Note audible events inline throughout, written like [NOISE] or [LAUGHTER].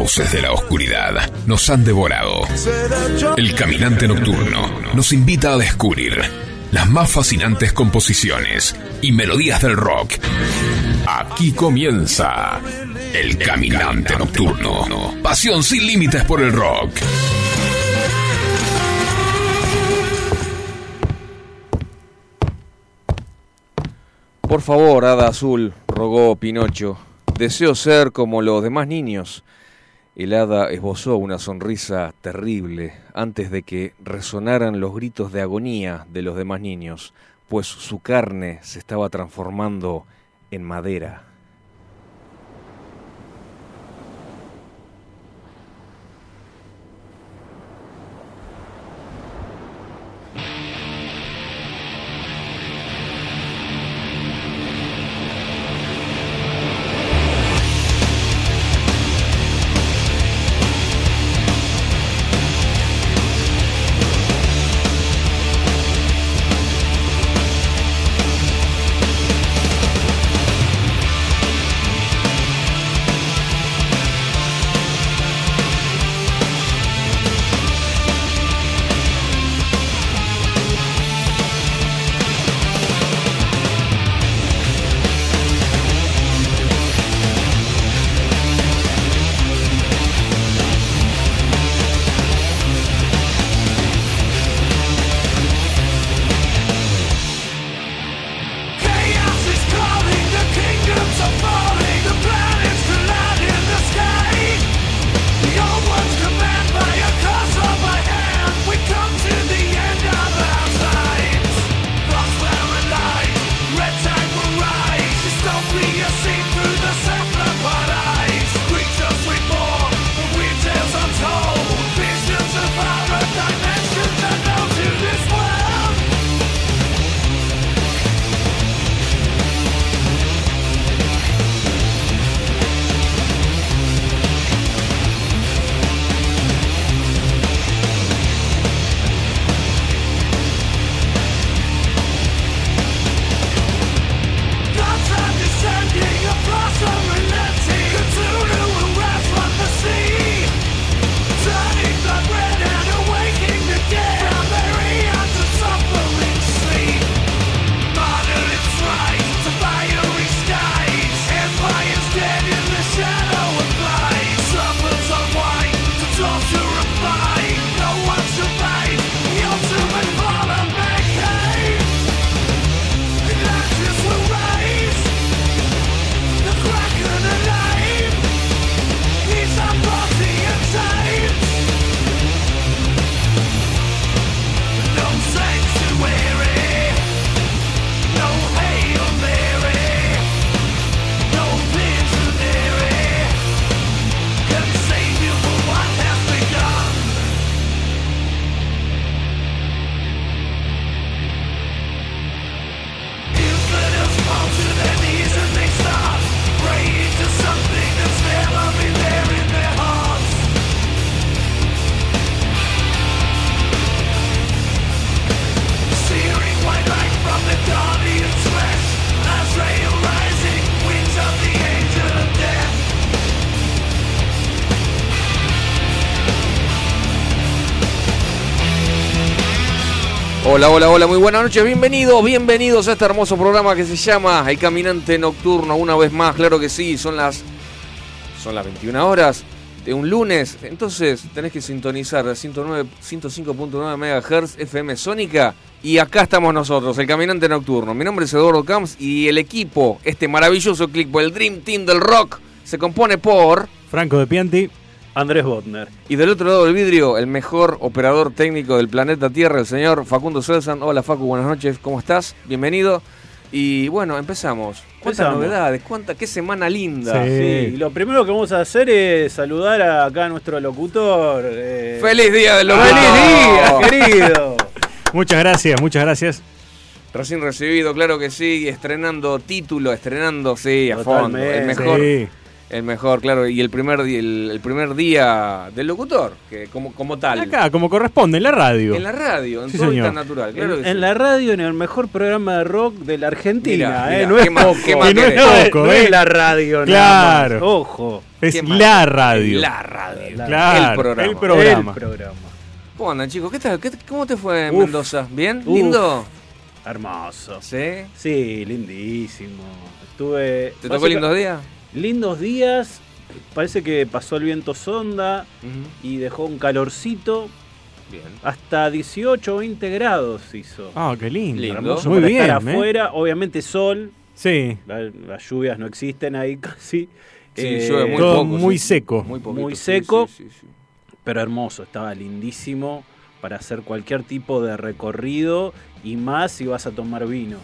fauces de la oscuridad nos han devorado. El caminante nocturno nos invita a descubrir las más fascinantes composiciones y melodías del rock. Aquí comienza El Caminante Nocturno. Pasión sin límites por el rock. Por favor, Hada Azul, rogó Pinocho, deseo ser como los demás niños. El hada esbozó una sonrisa terrible antes de que resonaran los gritos de agonía de los demás niños, pues su carne se estaba transformando en madera. Hola, hola, hola, muy buenas noches, bienvenidos, bienvenidos a este hermoso programa que se llama El Caminante Nocturno, una vez más, claro que sí, son las, son las 21 horas de un lunes, entonces tenés que sintonizar a 109 105.9 MHz FM Sónica y acá estamos nosotros, El Caminante Nocturno. Mi nombre es Eduardo Camps y el equipo, este maravilloso click, el Dream Team del Rock, se compone por... Franco de Pianti, Andrés Botner. Y del otro lado del vidrio, el mejor operador técnico del planeta Tierra, el señor Facundo Selsan. Hola Facu, buenas noches, ¿cómo estás? Bienvenido. Y bueno, empezamos. ¿Cuántas Empezamos. novedades? ¿Cuánta, ¿Qué semana linda? Sí. Sí, lo primero que vamos a hacer es saludar a acá a nuestro locutor. eh, ¡Feliz día del locutor! ¡Feliz día, querido! [LAUGHS] Muchas gracias, muchas gracias. Recién recibido, claro que sí, estrenando título, estrenando, sí, a fondo. El mejor, Sí. El mejor, claro. Y el primer, el, el primer día del locutor, que como, como tal. Acá, como corresponde, en la radio. En la radio, en Sí, todo señor. tan natural. Claro en, que en sí. la radio, en el mejor programa de rock de la Argentina. Mirá, ¿eh? mirá, no ¿qué es más- poco. qué más Y no es querés? No es- poco, no ¿eh? es la radio, Claro. nada más. Ojo. Es la radio. La radio. Claro, el programa. el programa. El programa. ¿Cómo andan, chicos? ¿Qué tal? ¿Qué- ¿Cómo te fue en Uf. Mendoza? ¿Bien? Uf. ¿Lindo? Hermoso. ¿Sí? Sí, lindísimo. Estuve. ¿Te tocó lindos días? Lindos días. Parece que pasó el viento sonda y dejó un calorcito. Bien. Hasta 18 o 20 grados hizo. Ah, qué lindo. Lindo. Hermoso Muy para bien, estar ¿eh? afuera. Obviamente sol. Sí, la- las lluvias no existen ahí [LAUGHS] casi. Sí, Eh, llueve muy todo poco. muy sí. seco. Muy, poquito, Muy seco. sí, sí, sí. pero hermoso, estaba lindísimo para hacer cualquier tipo de recorrido y más si vas a tomar vino.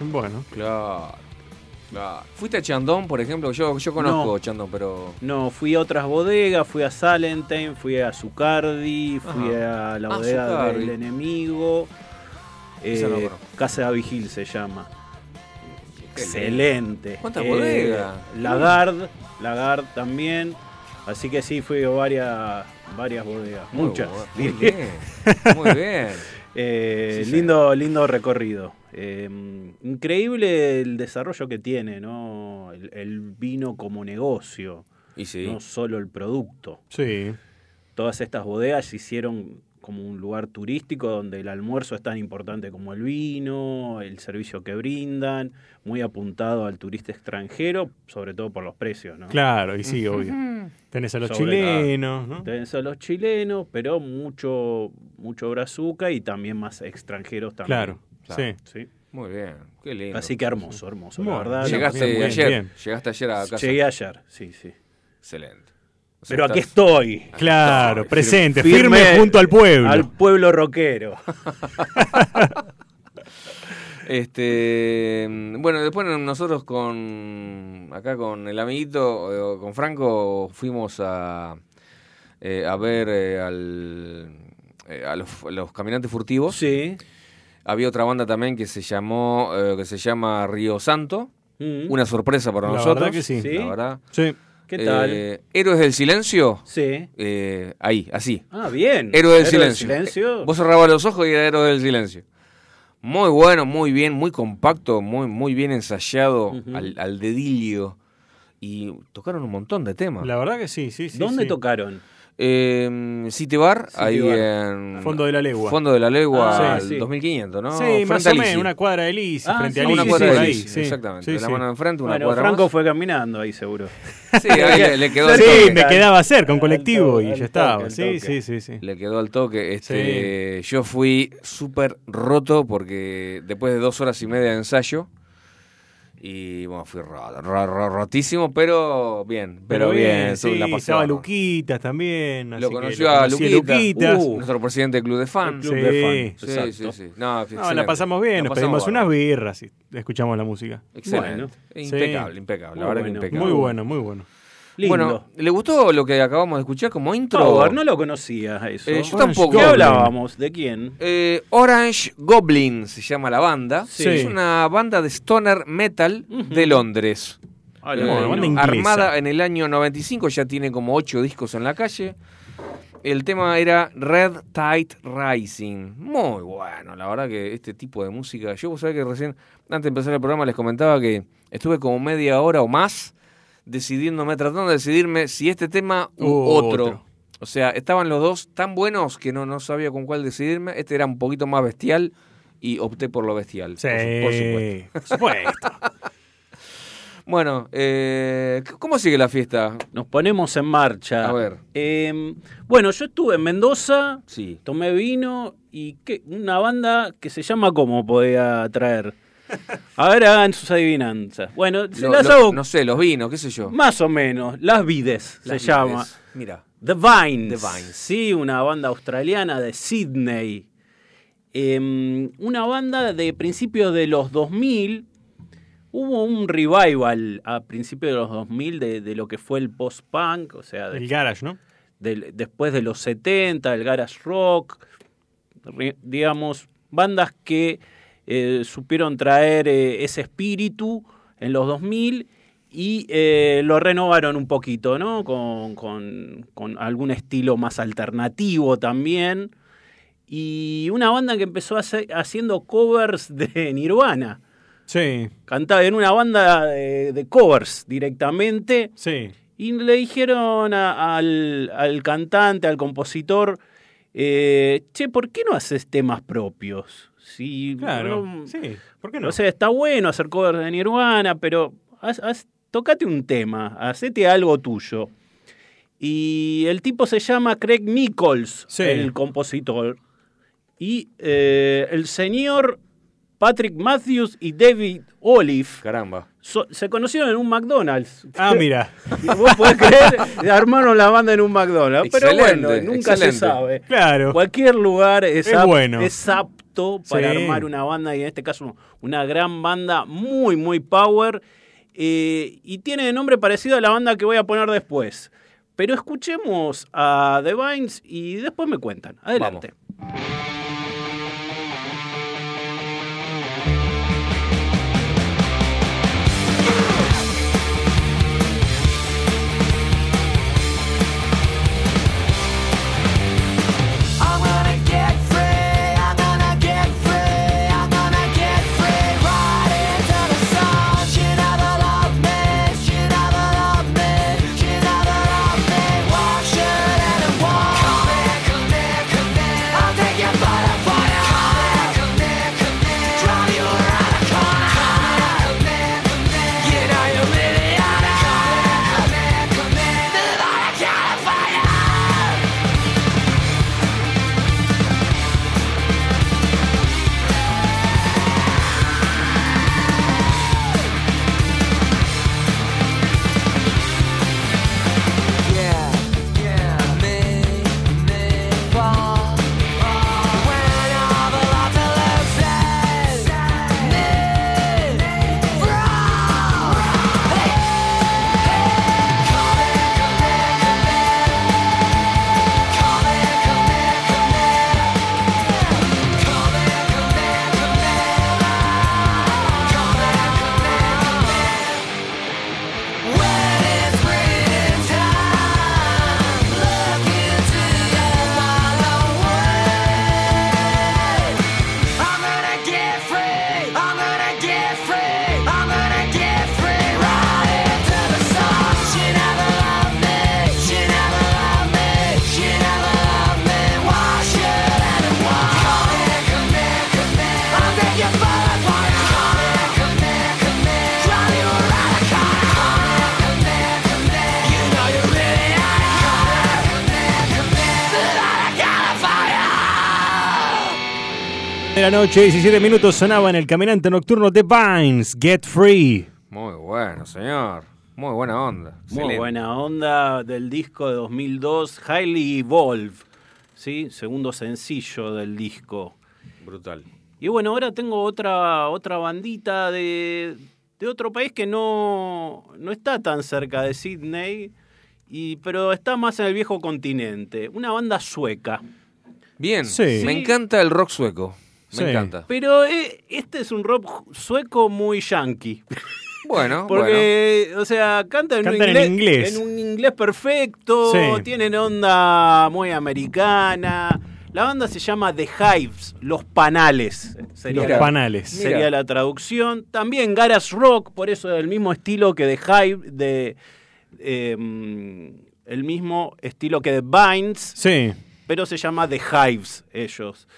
bueno. Claro. Claro. ¿Fuiste a Chandón, por ejemplo? Yo, yo conozco No. Chandón, pero. No, fui a otras bodegas, fui a Salentine, fui a Zucardi, fui a la Ah, bodega del enemigo. No Eh, conozco. Casa Vigil se llama. Excelente. ¿Cuántas Eh, bodegas? Lagarde, Lagarde también. Así que sí, fui a varias, varias bodegas. Muy Muchas. Muy [LAUGHS] bien. Muy bien. Eh, Sí, lindo, lindo recorrido. Eh, increíble el desarrollo que tiene, ¿no? El, el vino como negocio, Y sí. no solo el producto. Sí. Todas estas bodegas hicieron como un lugar turístico donde el almuerzo es tan importante como el vino, el servicio que brindan, muy apuntado al turista extranjero, sobre todo por los precios, ¿no? Claro, y sí, obvio. Tenés a los Sobre- chilenos, ¿no? Tenés a los chilenos, pero mucho, mucho brazuca y también más extranjeros también. Claro, Claro. sí. Sí. Muy bien. Qué lindo. Así que hermoso, hermoso. Bueno, la verdad. Llegaste bien, ayer. bien. Llegaste ayer a casa. Llegué ayer, sí, sí. Excelente. O sea, Pero aquí estoy. Claro, presente, firme, junto al pueblo. Al pueblo rockero. [LAUGHS] Este, bueno, después nosotros con acá con el amiguito, eh, con Franco, fuimos a, eh, a ver eh, al, eh, a, los, a los caminantes furtivos. Sí. Había otra banda también que se llamó, eh, que se llama Río Santo. Mm. Una sorpresa para La nosotros. verdad que sí. Sí. La verdad. Sí. ¿Qué tal? Eh, Héroes del Silencio. sí. eh, ahí, así. Ah, bien. Héroe del Héroe silencio. silencio. Vos cerrabas los ojos y era héroe del silencio. Muy bueno, muy bien, muy compacto, muy, muy bien ensayado al, al dedillo. Y tocaron un montón de temas. La verdad que sí, sí, sí. ¿Dónde sí. tocaron? Eh, City Bar, City ahí Bar. en. Fondo de la Legua. Fondo de la Legua, Ah, al sí, sí. 2500, ¿no? Sí, Frente más a o menos, una cuadra de Lisi, Ah, frente sí, a Una Lisi, cuadra de sí. exactamente. De la mano enfrente, una Bueno, cuadra Franco más. fue caminando ahí seguro. Sí, ahí le, le quedó al Sí, toque. me quedaba cerca, un colectivo Al y toque, ya estaba. toque, Sí, toque. sí, sí, sí. Le quedó al toque. Este, Yo fui súper roto porque después de dos horas y media de ensayo, y bueno, fui roto, ro- ro- rotísimo, pero bien, pero, bien. sí, la estaba. Luquitas también. así Lo que conoció a conocí Luquita, Luquitas. Uh, nuestro presidente del club de fans. Club Sí. de fans, Sí, sí, sí. No, No, la pasamos bien, La nos pasamos pedimos unas birras y escuchamos la música. Excelente. Bueno. Impecable, impecable. Muy La verdad que bueno. impecable. Muy bueno, muy bueno. Lindo. Bueno, ¿le gustó lo que acabamos de escuchar como intro? No lo conocía eso. Eh, yo Orange tampoco. ¿Qué hablábamos? ¿De quién? Eh, Orange Goblin se llama la banda. Sí. Es una banda de stoner metal de Londres. Ah, Eh, Bueno, armada en el año 95, ya tiene como ocho discos en la calle. El tema era Red Tide Rising. Muy bueno, la verdad que este tipo de música. Yo, vos sabés que recién, antes de empezar el programa, les comentaba que estuve como media hora o más decidiéndome, tratando de decidirme si este tema u otro. otro. O sea, estaban los dos tan buenos que no, no sabía con cuál decidirme. Este era un poquito más bestial y opté por lo bestial. Sí, por su- por supuesto. por supuesto. [LAUGHS] Bueno, eh, ¿cómo sigue la fiesta? Nos ponemos en marcha. A ver. Eh, bueno, yo estuve en Mendoza, Sí. tomé vino y ¿qué? una banda que se llama ¿Cómo podía traer? A ver, hagan sus adivinanzas. Bueno, se Lo- las lo- hago no sé, los vinos, qué sé yo. más o menos. Las Vides Las se llama. Vides. Mira. The Vines. The Vines. Sí, una banda australiana de Sydney. Em, una banda de principios de los 2000. Hubo un revival a principios de los 2000 de, de lo que fue el post-punk, o sea, de- El garage, ¿no? después de los 70, el garage rock, digamos, bandas que eh, supieron traer eh, ese espíritu en los 2000 y eh, lo renovaron un poquito, ¿no? Con, con- con algún estilo más alternativo también. Y una banda que empezó a hacer- haciendo covers de Nirvana. Sí, Cantaba en una banda de, de covers directamente. sí. Y le dijeron a- al, al cantante, al compositor, eh, che, ¿por qué no haces temas propios? Si, Claro. no- sí, ¿por qué no? o sea, está bueno hacer covers de Nirvana, pero haz- haz- tocate un tema, hacete algo tuyo. Y el tipo se llama Craig Nichols, Sí. el compositor. Y eh, el señor Patrick Matthews y David Olive Caramba. so- se conocieron en un McDonald's. Ah, mira. [LAUGHS] Y Vos podés creer, armaron la banda en un McDonald's. Pero Excelente, bueno, nunca se sabe. Claro. Cualquier lugar es, Es ap- bueno. es para Sí. armar una banda y en este caso una gran banda muy, muy power. eh, y tiene nombre parecido a la banda que voy a poner después. Pero escuchemos a The Vines y después me cuentan. Adelante. La noche, 17 minutos sonaba en el caminante nocturno de Vines, Get Free. Muy bueno, señor. Muy buena onda. Muy Excelente. buena onda del disco de 2002, Highly Evolve, ¿sí? segundo sencillo del disco. Brutal. Y bueno, ahora tengo otra, otra bandita de, de otro país que no, no está tan cerca de Sydney, y, pero está más en el viejo continente. Una banda sueca. Bien. Sí. Me encanta el rock sueco. Me Sí. encanta. Pero eh, este es un rock sueco muy yankee. [LAUGHS] Bueno, [LAUGHS] bueno. Porque, o sea, cantan, en, un Cantan en inglés. en un inglés perfecto, Sí. tienen onda muy americana. La banda se llama The Hives, Los Panales. Sería, Los la, panales. Mira. sería la traducción. También Garage Rock, por eso del mismo estilo que The Hive, de, eh, el mismo estilo que The Vines Sí. pero se llama The Hives ellos.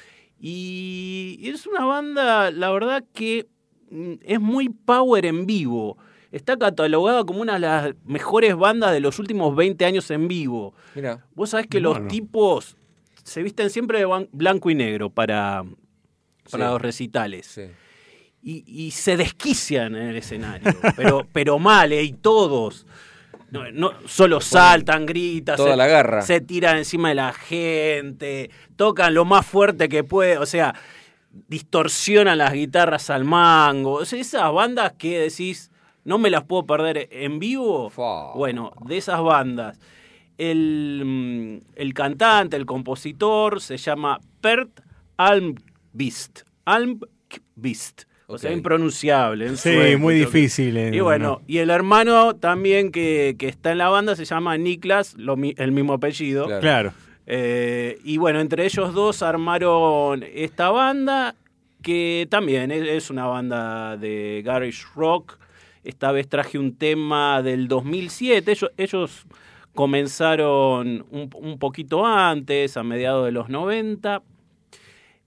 Y es una banda, la verdad que mm, es muy power en vivo. Está catalogada como una de las mejores bandas de los últimos 20 años en vivo. Mira. Vos sabés que Bueno. los tipos se visten siempre de blanco y negro para, para Sí. los recitales. Sí. Y, y se desquician en el escenario, [LAUGHS] pero, pero mal, ¿eh? y todos. No, no, solo saltan, gritan, toda se, la garra. se tiran encima de la gente, tocan lo más fuerte que puede, o sea, distorsionan las guitarras al mango. O sea, esas bandas que decís, no me las puedo perder en vivo. Bueno, de esas bandas. El, mm, el cantante, el compositor, se llama Pert Almqvist. Almqvist. O sea, impronunciable. en Sí, sueco muy difícil. eh, Y bueno, no. y el hermano también que, que está en la banda se llama Niklas, lo mi- el mismo apellido. Claro. Claro. Eh, y bueno, entre ellos dos armaron esta banda, que también es, es una banda de garage rock. Esta vez traje un tema del 2007. Ellos, ellos comenzaron un, un poquito antes, a mediados de los 90.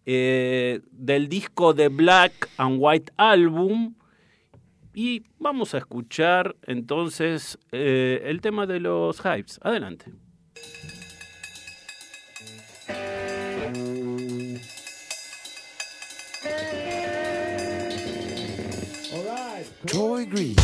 Eh, del disco The Black and White Album. Y vamos a escuchar entonces eh, el tema de los hypes. Adelante. Troy Green.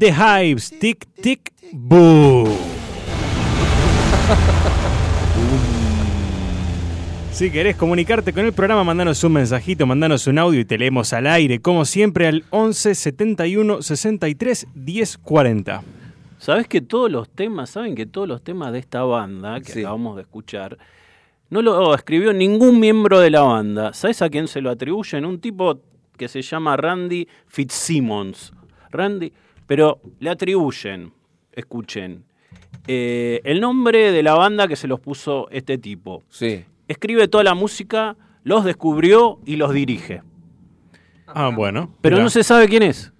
The Hypes, Tic Tic Boo. [LAUGHS] Si querés comunicarte con el programa, mandanos un mensajito, mandanos un audio y te leemos al aire, como siempre, al 11 71 63 10 40. ¿Sabes que todos los temas, saben que todos los temas de esta banda que Sí. acabamos de escuchar, no lo escribió ningún miembro de la banda? ¿Sabes a quién se lo atribuyen? Un tipo que se llama Randy Fitzsimmons. Randy, pero le atribuyen, escuchen, eh, el nombre de la banda que se los puso este tipo. Sí. Escribe toda la música, los descubrió y los dirige. Ah, bueno. Pero Mirá. no se sabe quién es.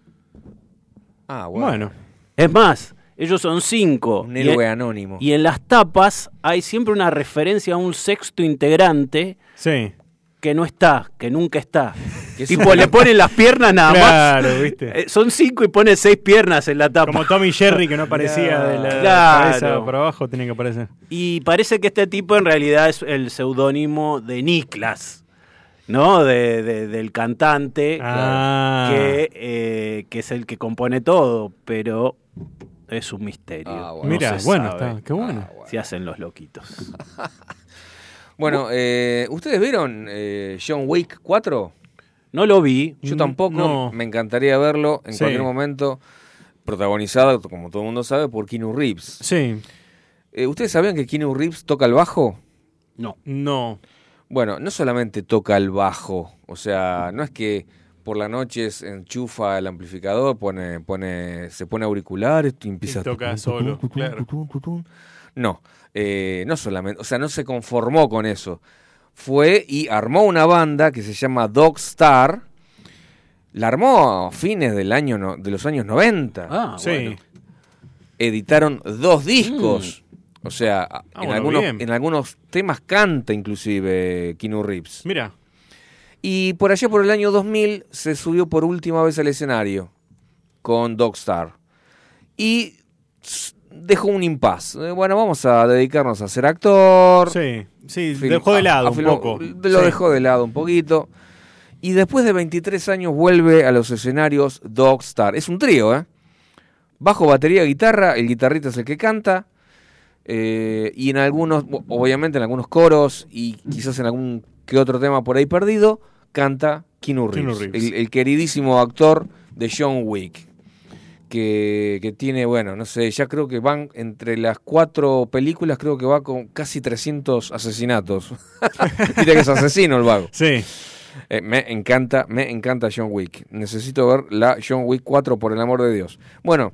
Ah, bueno. Bueno, Es más, ellos son cinco. Un Y- héroe anónimo. Y en las tapas hay siempre una referencia a un sexto integrante sí. Que no está, que nunca está. [LAUGHS] Tipo, le ponen las piernas nada Claro, más. ¿viste? Eh, son cinco y pone seis piernas en la tapa. Como Tommy Jerry que no [LAUGHS] aparecía de la Claro. cabeza para abajo, tenía que aparecer. Y parece que este tipo en realidad es el seudónimo de Niklas. ¿no? De, de- del cantante, Ah. que, eh, que es el que compone todo, pero es un misterio. Ah, bueno. Mira, No se bueno, sabe está, qué bueno. Si hacen los loquitos. [LAUGHS] Bueno, eh, ¿ustedes vieron eh, John Wick 4? No lo vi. Yo tampoco, no. me encantaría verlo en Sí. cualquier momento. Protagonizado, como todo el mundo sabe, por Keanu Reeves. Sí, Eh, ¿Ustedes sabían que Keanu Reeves toca el bajo? No. no. Bueno, no solamente toca el bajo, o sea, no es que por la noche se enchufa el amplificador, pone, pone, se pone auriculares y empieza Y toca solo, claro. No, eh, no solamente, o sea, no se conformó con eso. Fue y armó una banda que se llama Dog Star. La armó a fines del año no- de los años 90. Ah, sí. bueno. Editaron dos discos. O sea, en, Ah, bueno, algunos, en algunos temas canta inclusive Keanu Reeves. Mira, Y por allá por el año 2000 se subió por última vez al escenario con Dogstar. Y dejó un impas. Eh, Bueno, vamos a dedicarnos a ser actor. sí, sí, Film- dejó de lado a un poco. Lo Sí. dejó de lado un poquito. Y después de 23 años vuelve a los escenarios Dogstar. Es un trío, ¿eh? Bajo, batería, guitarra. El guitarrista es el que canta. eh, y en algunos, obviamente en algunos coros y quizás en algún que otro tema por ahí perdido, canta Keanu Keanu Reeves, Reeves. El, el queridísimo actor de John Wick. Que, que tiene, bueno, no sé, ya creo que van entre las cuatro películas, creo que va con casi 300 asesinatos. [LAUGHS] Viste que es asesino el vago. Sí, Eh, me encanta, me encanta John Wick. Necesito ver la John Wick 4 por el amor de Dios. Bueno,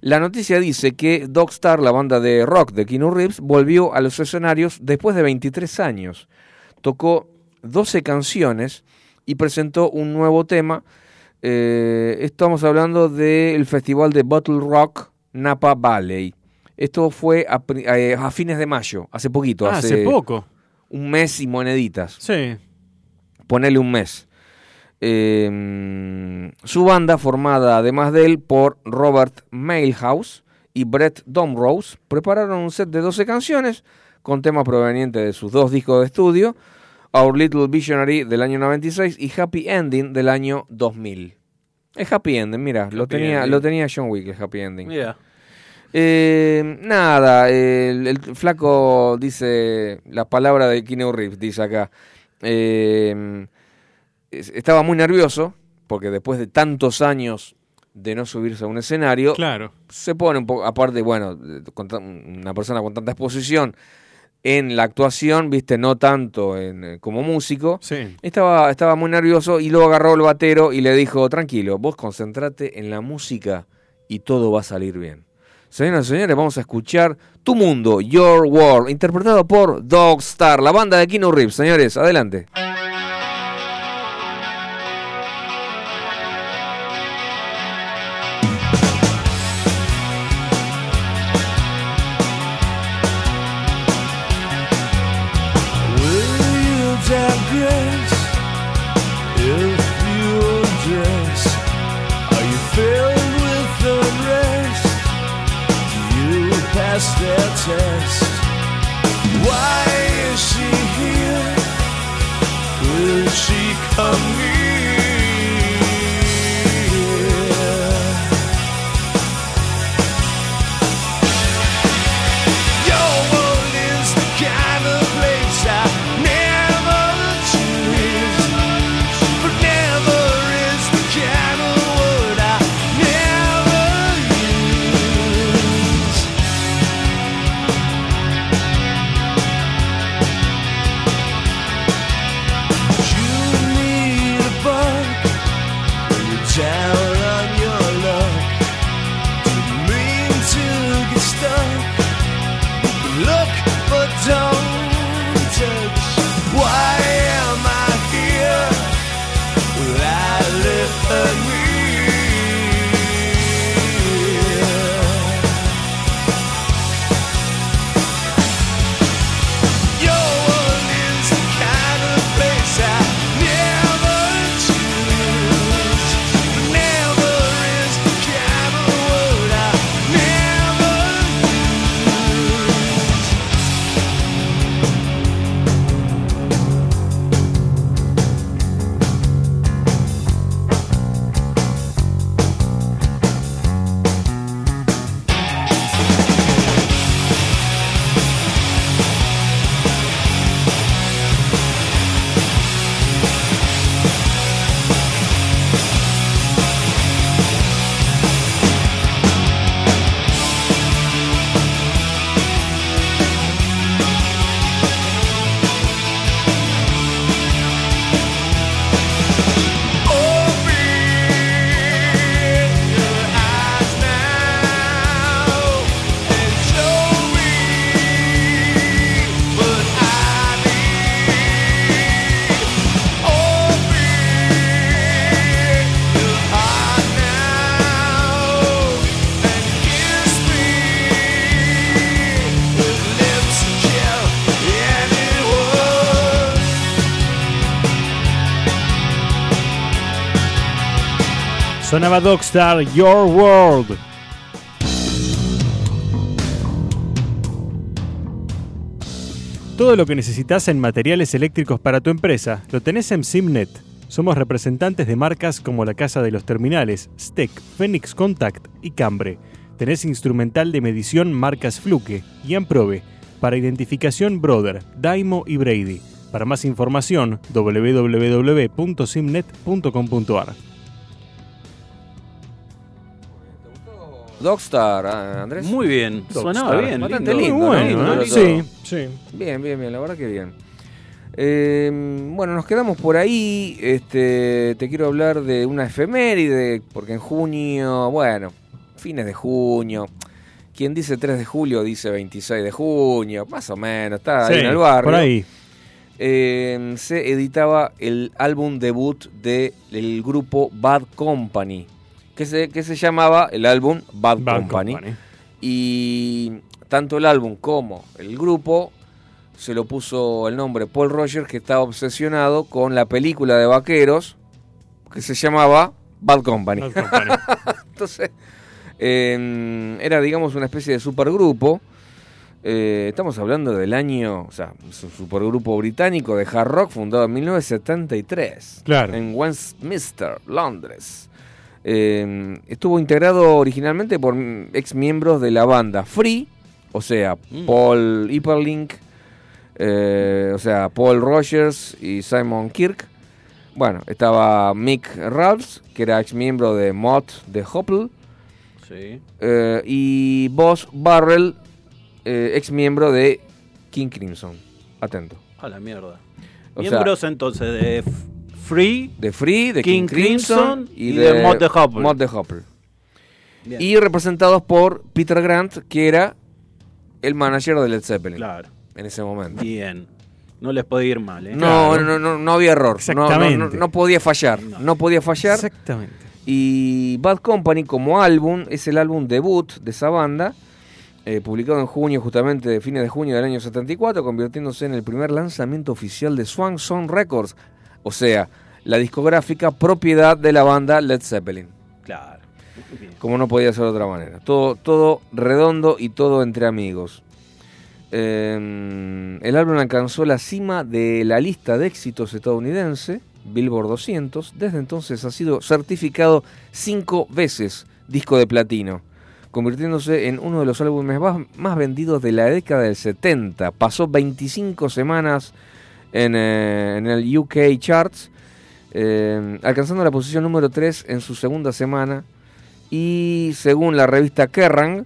la noticia dice que Dogstar, la banda de rock de Keanu Reeves, volvió a los escenarios después de 23 años. Tocó 12 canciones y presentó un nuevo tema. Eh, estamos hablando del festival de Bottle Rock Napa Valley. Esto fue a, eh, a fines de mayo, hace poquito, Ah, hace poco. un mes y moneditas Sí, ponele un mes. Eh, su banda, formada además de él por Robert Mailhouse y Brett Domrose, prepararon un set de 12 canciones con temas provenientes de sus dos discos de estudio, Our Little Visionary del año 96 y Happy Ending del año 2000. Es Happy Ending, mira, lo tenía, Ending. lo tenía John Wick, el Happy Ending. Mira. Eh, nada, el, el flaco dice la palabra de Keanu Reeves, dice acá. Eh, es- estaba muy nervioso porque después de tantos años de no subirse a un escenario, claro. se pone un poco, aparte, bueno, con una persona con tanta exposición en la actuación, viste, no tanto en, eh, como músico, Sí. estaba, estaba muy nervioso y luego agarró el batero y le dijo, tranquilo, vos concentrate en la música y todo va a salir bien. Señoras y señores, vamos a escuchar Tu Mundo, Your World, interpretado por Dogstar, la banda de Keanu Reeves. Señores, adelante. Sonaba Dogstar, Your World. Todo lo que necesitas en materiales eléctricos para tu empresa lo tenés en Simnet. Somos representantes de marcas como la Casa de los Terminales, Steck, Phoenix Contact y Cambre. Tenés instrumental de medición marcas Fluke y Amprobe para identificación Brother, Daimo y Brady. Para más información, www.simnet.com.ar. Dogstar, ah, Andrés. Muy bien, sonaba bien. Bastante lindo. lindo, Muy bueno, ¿eh? todo. Sí, sí. Bien, bien, bien, la verdad que bien. Eh, bueno, nos quedamos por ahí. Este, te quiero hablar de una efeméride, porque en junio, bueno, fines de junio. Quien dice 3 de julio dice 26 de junio, más o menos, está ahí en el barrio. Por ahí. Eh, se editaba el álbum debut del grupo Bad Company, que se, que se llamaba el álbum Bad, Bad Company. Company. Y tanto el álbum como el grupo se lo puso el nombre Paul Rogers, que estaba obsesionado con la película de vaqueros que se llamaba Bad Company. Bad Company. [LAUGHS] Entonces, eh, era, digamos, una especie de supergrupo. Eh, estamos hablando del año, o sea, es un supergrupo británico de hard rock fundado en 1973. Claro. En Westminster, Londres. Eh, estuvo integrado originalmente por ex miembros de la banda Free, o sea, Mm. Paul Hipperlink, eh, o sea, Paul Rogers y Simon Kirk. Bueno, estaba Mick Ralphs, que era ex miembro de Mott de Hopple, Sí. eh, y Boss Barrel, eh, ex miembro de King Crimson. Atento. A la mierda. O Miembros entonces de Free. De Free, de King, King Crimson, Crimson y de Mott the Hoople. Mott the. Bien. Y representados por Peter Grant, que era el manager de Led Zeppelin Claro. en ese momento. Bien. No les puede ir mal, ¿eh? No, Claro. no, no, no había error. No, Exactamente. no, no podía fallar. No. No podía fallar. Exactamente. Y Bad Company como álbum es el álbum debut de esa banda, eh, publicado en junio, justamente de fines de junio del año 74, convirtiéndose en el primer lanzamiento oficial de Swan Song Records, o sea, la discográfica propiedad de la banda Led Zeppelin. Claro. Como no podía ser de otra manera. Todo, todo redondo y todo entre amigos. Eh, el álbum alcanzó la cima de la lista de éxitos estadounidense, Billboard 200. Desde entonces ha sido certificado cinco veces disco de platino, convirtiéndose en uno de los álbumes más, más vendidos de la década del 70. Pasó 25 semanas en, eh, en el UK Charts, eh, alcanzando la posición número 3 en su segunda semana y según la revista Kerrang,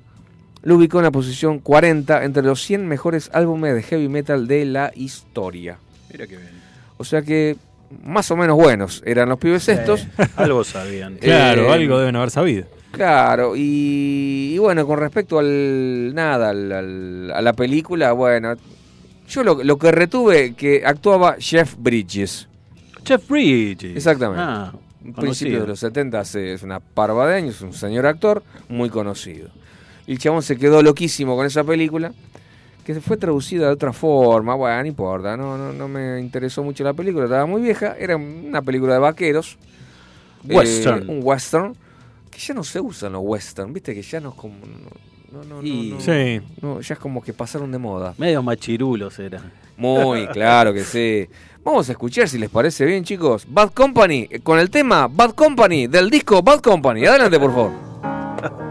lo ubicó en la posición 40 entre los 100 mejores álbumes de heavy metal de la historia. Mira qué bien. O sea que más o menos buenos eran los pibes estos. Eh, [LAUGHS] algo sabían. [LAUGHS] Claro, Eh, algo deben haber sabido. Claro, y, y bueno, con respecto al nada, al- al- a la película, bueno, yo lo, lo que retuve que actuaba Jeff Bridges. Jeff Bridges. Exactamente. Ah, Un principio de los 70 hace- es una parva de años, un señor actor muy conocido. Y el chabón se quedó loquísimo con esa película, que se fue traducida de otra forma, bueno, no importa, no, no, no me interesó mucho la película, estaba muy vieja, era una película de vaqueros. Western. eh, un western, que ya no se usan los western, viste que ya no es como... No, no, no, Y- no, Sí. no, ya es como que pasaron de moda. Medio machirulos era. Muy, [LAUGHS] claro que sí. Vamos a escuchar si les parece bien, chicos. Bad Company, eh, con el tema Bad Company del disco Bad Company. Adelante, por favor.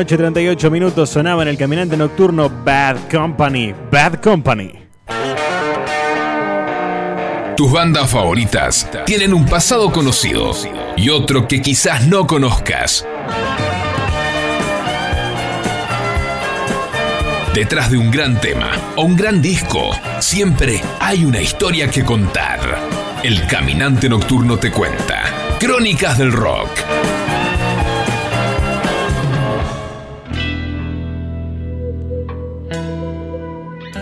Noche, 38 minutos, sonaba en el caminante nocturno Bad Company. Bad Company. Tus bandas favoritas tienen un pasado conocido y otro que quizás no conozcas. Detrás de un gran tema o un gran disco, siempre hay una historia que contar. El Caminante Nocturno te cuenta. Crónicas del Rock.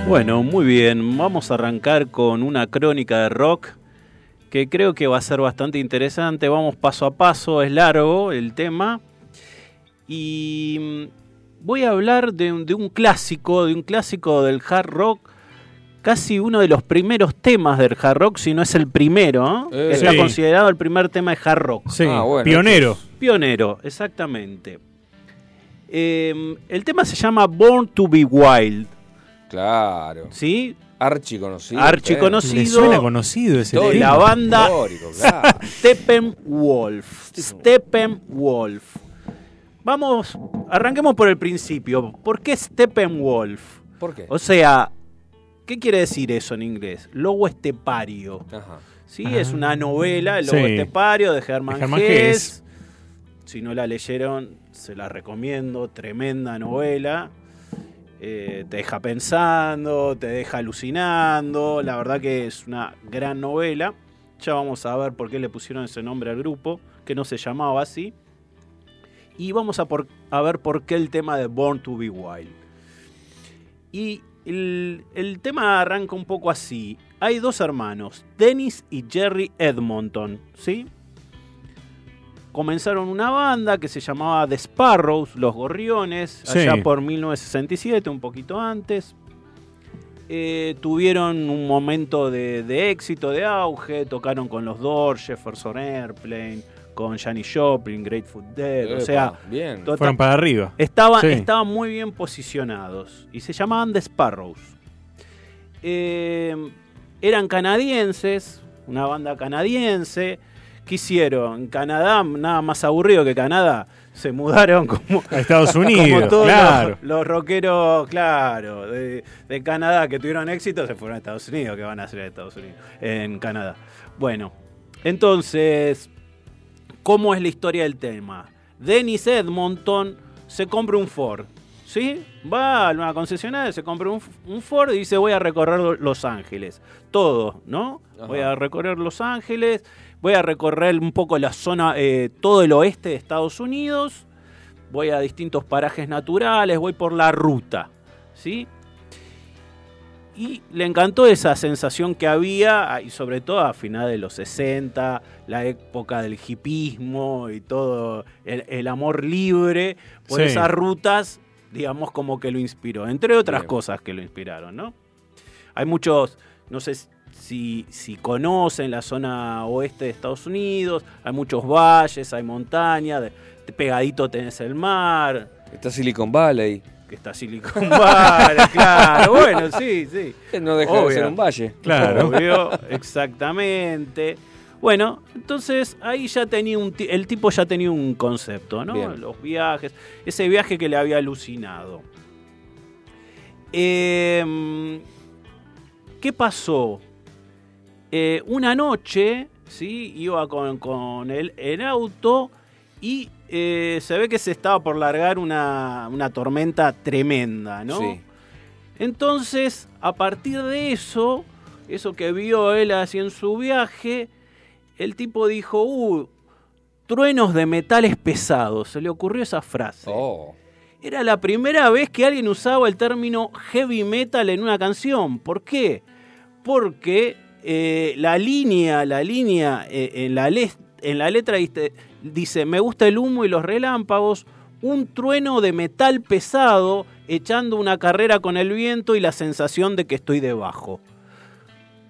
Bueno, muy bien. Vamos a arrancar con una crónica de rock que creo que va a ser bastante interesante. Vamos paso a paso, es largo el tema. Y mm, voy a hablar de, un- de un clásico, de un clásico del hard rock. Casi uno de los primeros temas del hard rock, si no es el primero. ¿eh? Eh. Está Sí. considerado el primer tema de hard rock. Sí, Ah, bueno, pionero. Pionero, exactamente. Eh, el tema se llama Born to be Wild, Claro. ¿sí? Archi conocido. Archi conocido. Le suena conocido ese Histórico, la banda- claro. [LAUGHS] Steppenwolf. Steppenwolf. Vamos, arranquemos por el principio. ¿Por qué Steppenwolf? ¿Por qué? O sea, ¿qué quiere decir eso en inglés? Lobo estepario. Ajá. Sí, Ah. es una novela, El Lobo Sí. Estepario, de Germán, De Germán. Hess. Si no la leyeron, se la recomiendo. Tremenda novela. Eh, te deja pensando, te deja alucinando. La verdad que es una gran novela. Ya vamos a ver por qué le pusieron ese nombre al grupo, que no se llamaba así. Y vamos a, por- a ver por qué el tema de Born to be Wild. Y el, el tema arranca un poco así. Hay dos hermanos, Dennis y Jerry Edmonton, ¿sí? Comenzaron una banda que se llamaba The Sparrows, Los Gorriones, Sí. allá por 1967, un poquito antes. eh, tuvieron un momento de, de éxito, de auge, tocaron con los Doors, Jefferson Airplane, con Janis Joplin, Grateful Dead, o sea, bien. total- Fueron para arriba. Estaban, Sí. estaban muy bien posicionados y se llamaban The Sparrows. Eh, eran canadienses, una banda canadiense. ¿Qué hicieron? En Canadá, nada más aburrido que Canadá. Se mudaron como, [LAUGHS] A Estados como Unidos, todos claro. los, los rockeros, claro, de, de Canadá que tuvieron éxito, se fueron a Estados Unidos. ¿Qué van a hacer en Estados Unidos? En Canadá. Bueno, entonces, ¿cómo es la historia del tema? Dennis Edmonton se compra un Ford. ¿Sí? Va a una concesionaria, se compra un, un Ford y dice voy a recorrer Los Ángeles. Todo, ¿no? Ajá. Voy a recorrer Los Ángeles, voy a recorrer un poco la zona, eh, todo el oeste de Estados Unidos, voy a distintos parajes naturales, voy por la ruta, ¿sí? Y le encantó esa sensación que había, ah, y sobre todo a finales de los 60, la época del hipismo y todo, el, el amor libre por Sí. esas rutas, digamos, como que lo inspiró, entre otras Bien. cosas que lo inspiraron, ¿no? Hay muchos, no sé si, si conocen la zona oeste de Estados Unidos, hay muchos valles, hay montañas, de- de pegadito tenés el mar, Está Silicon Valley. que está Silicon [LAUGHS] Valley, claro, bueno, sí, sí. No deja Obvio. de ser un valle. Claro. Obvio, exactamente. Bueno, entonces ahí ya tenía un el tipo ya tenía un concepto, ¿no? Bien. Los viajes, ese viaje que le había alucinado. Eh, ¿Qué pasó? Eh, una noche, ¿sí? Iba con, con el, el auto y eh, se ve que se estaba por largar una, una tormenta tremenda, ¿no? Sí. Entonces, a partir de eso, eso que vio él así en su viaje, el tipo dijo, uh, truenos de metales pesados. Se le ocurrió esa frase. Oh. Era la primera vez que alguien usaba el término heavy metal en una canción. ¿Por qué? Porque eh, la línea, la línea eh, en, la le- en la letra dice, dice, me gusta el humo y los relámpagos, un trueno de metal pesado echando una carrera con el viento y la sensación de que estoy debajo.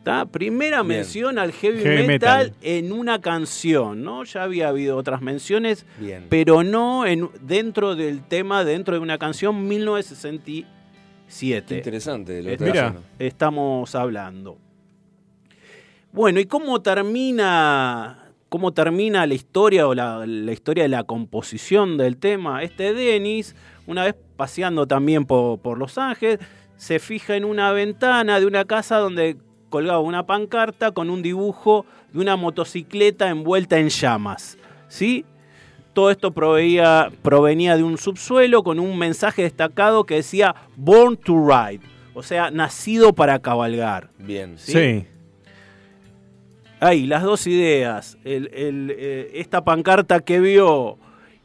¿Tá? Primera Bien. mención al heavy, Heavy metal, metal. en una canción, ¿no? Ya había habido otras menciones, Bien. pero no en, dentro del tema, dentro de una canción 1967. Qué interesante lo que Mira. Estamos hablando. Bueno, ¿y cómo termina, cómo termina la historia o la, la historia de la composición del tema? Este Dennis, una vez paseando también por, por Los Ángeles, se fija en una ventana de una casa donde colgaba una pancarta con un dibujo de una motocicleta envuelta en llamas. ¿Sí? Todo esto proveía- provenía de un subsuelo con un mensaje destacado que decía Born to Ride, o sea, nacido para cabalgar. Bien. ¿sí? Sí. Ahí, las dos ideas. El- el, eh, esta pancarta que vio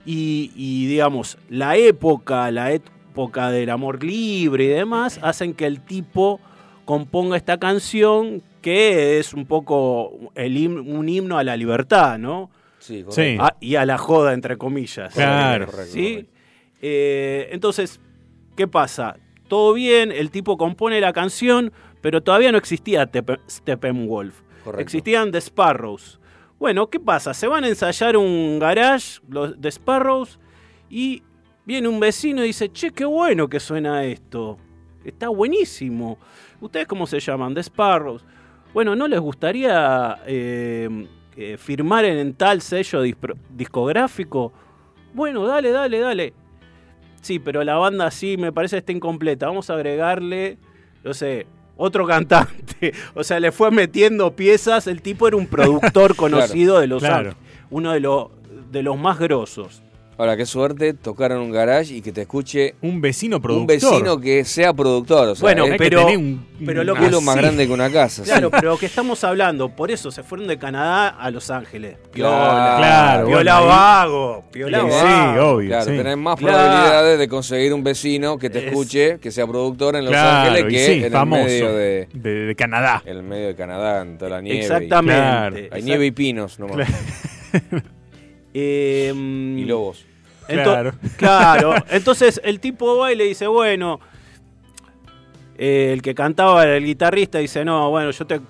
y, y, digamos, la época, la época del amor libre y demás, hacen que el tipo componga esta canción que es un poco el him- un himno a la libertad, ¿no? Sí, Sí. Ah, y a la joda, entre comillas. Claro. ¿Sí? Eh, entonces, ¿qué pasa? Todo bien, el tipo compone la canción, pero todavía no existía Tepe- Steppenwolf. Existían The Sparrows. Bueno, ¿qué pasa? Se van a ensayar un garage, los The Sparrows, y viene un vecino y dice, che, qué bueno que suena esto. Está buenísimo. ¿Ustedes cómo se llaman? The Sparrows. Bueno, ¿no les gustaría eh, eh, firmar en tal sello discográfico? Bueno, dale, dale, dale. Sí, pero la banda sí me parece está incompleta. Vamos a agregarle, no sé, otro cantante. [LAUGHS] O sea, le fue metiendo piezas. El tipo era un productor [LAUGHS] conocido de Los claro. Ángeles. Uno de, los de los más grosos. Ahora, qué suerte tocar en un garage y que te escuche Un vecino un productor. vecino que sea productor. O sea, Bueno, es que pero- un, pero lo un que más sí. grande que una casa. Claro, sí. pero lo que estamos hablando, por eso se fueron de Canadá a Los Ángeles. Claro, Claro, Piola bueno, vago, piola Sí, vago. obvio. Claro, sí. tenés más Claro. probabilidades de conseguir un vecino que te Es- escuche, que sea productor en Los Claro, Ángeles, que sí, en famoso. el medio de, de, de Canadá. en el medio de Canadá, en toda la nieve. y- Exactamente. Claro. Hay Exact- nieve y pinos nomás. Eh, Y lobos. Ento- Claro. claro. [LAUGHS] Entonces el tipo va y le dice, bueno, Eh, el que cantaba era el guitarrista, dice, no, bueno, yo te,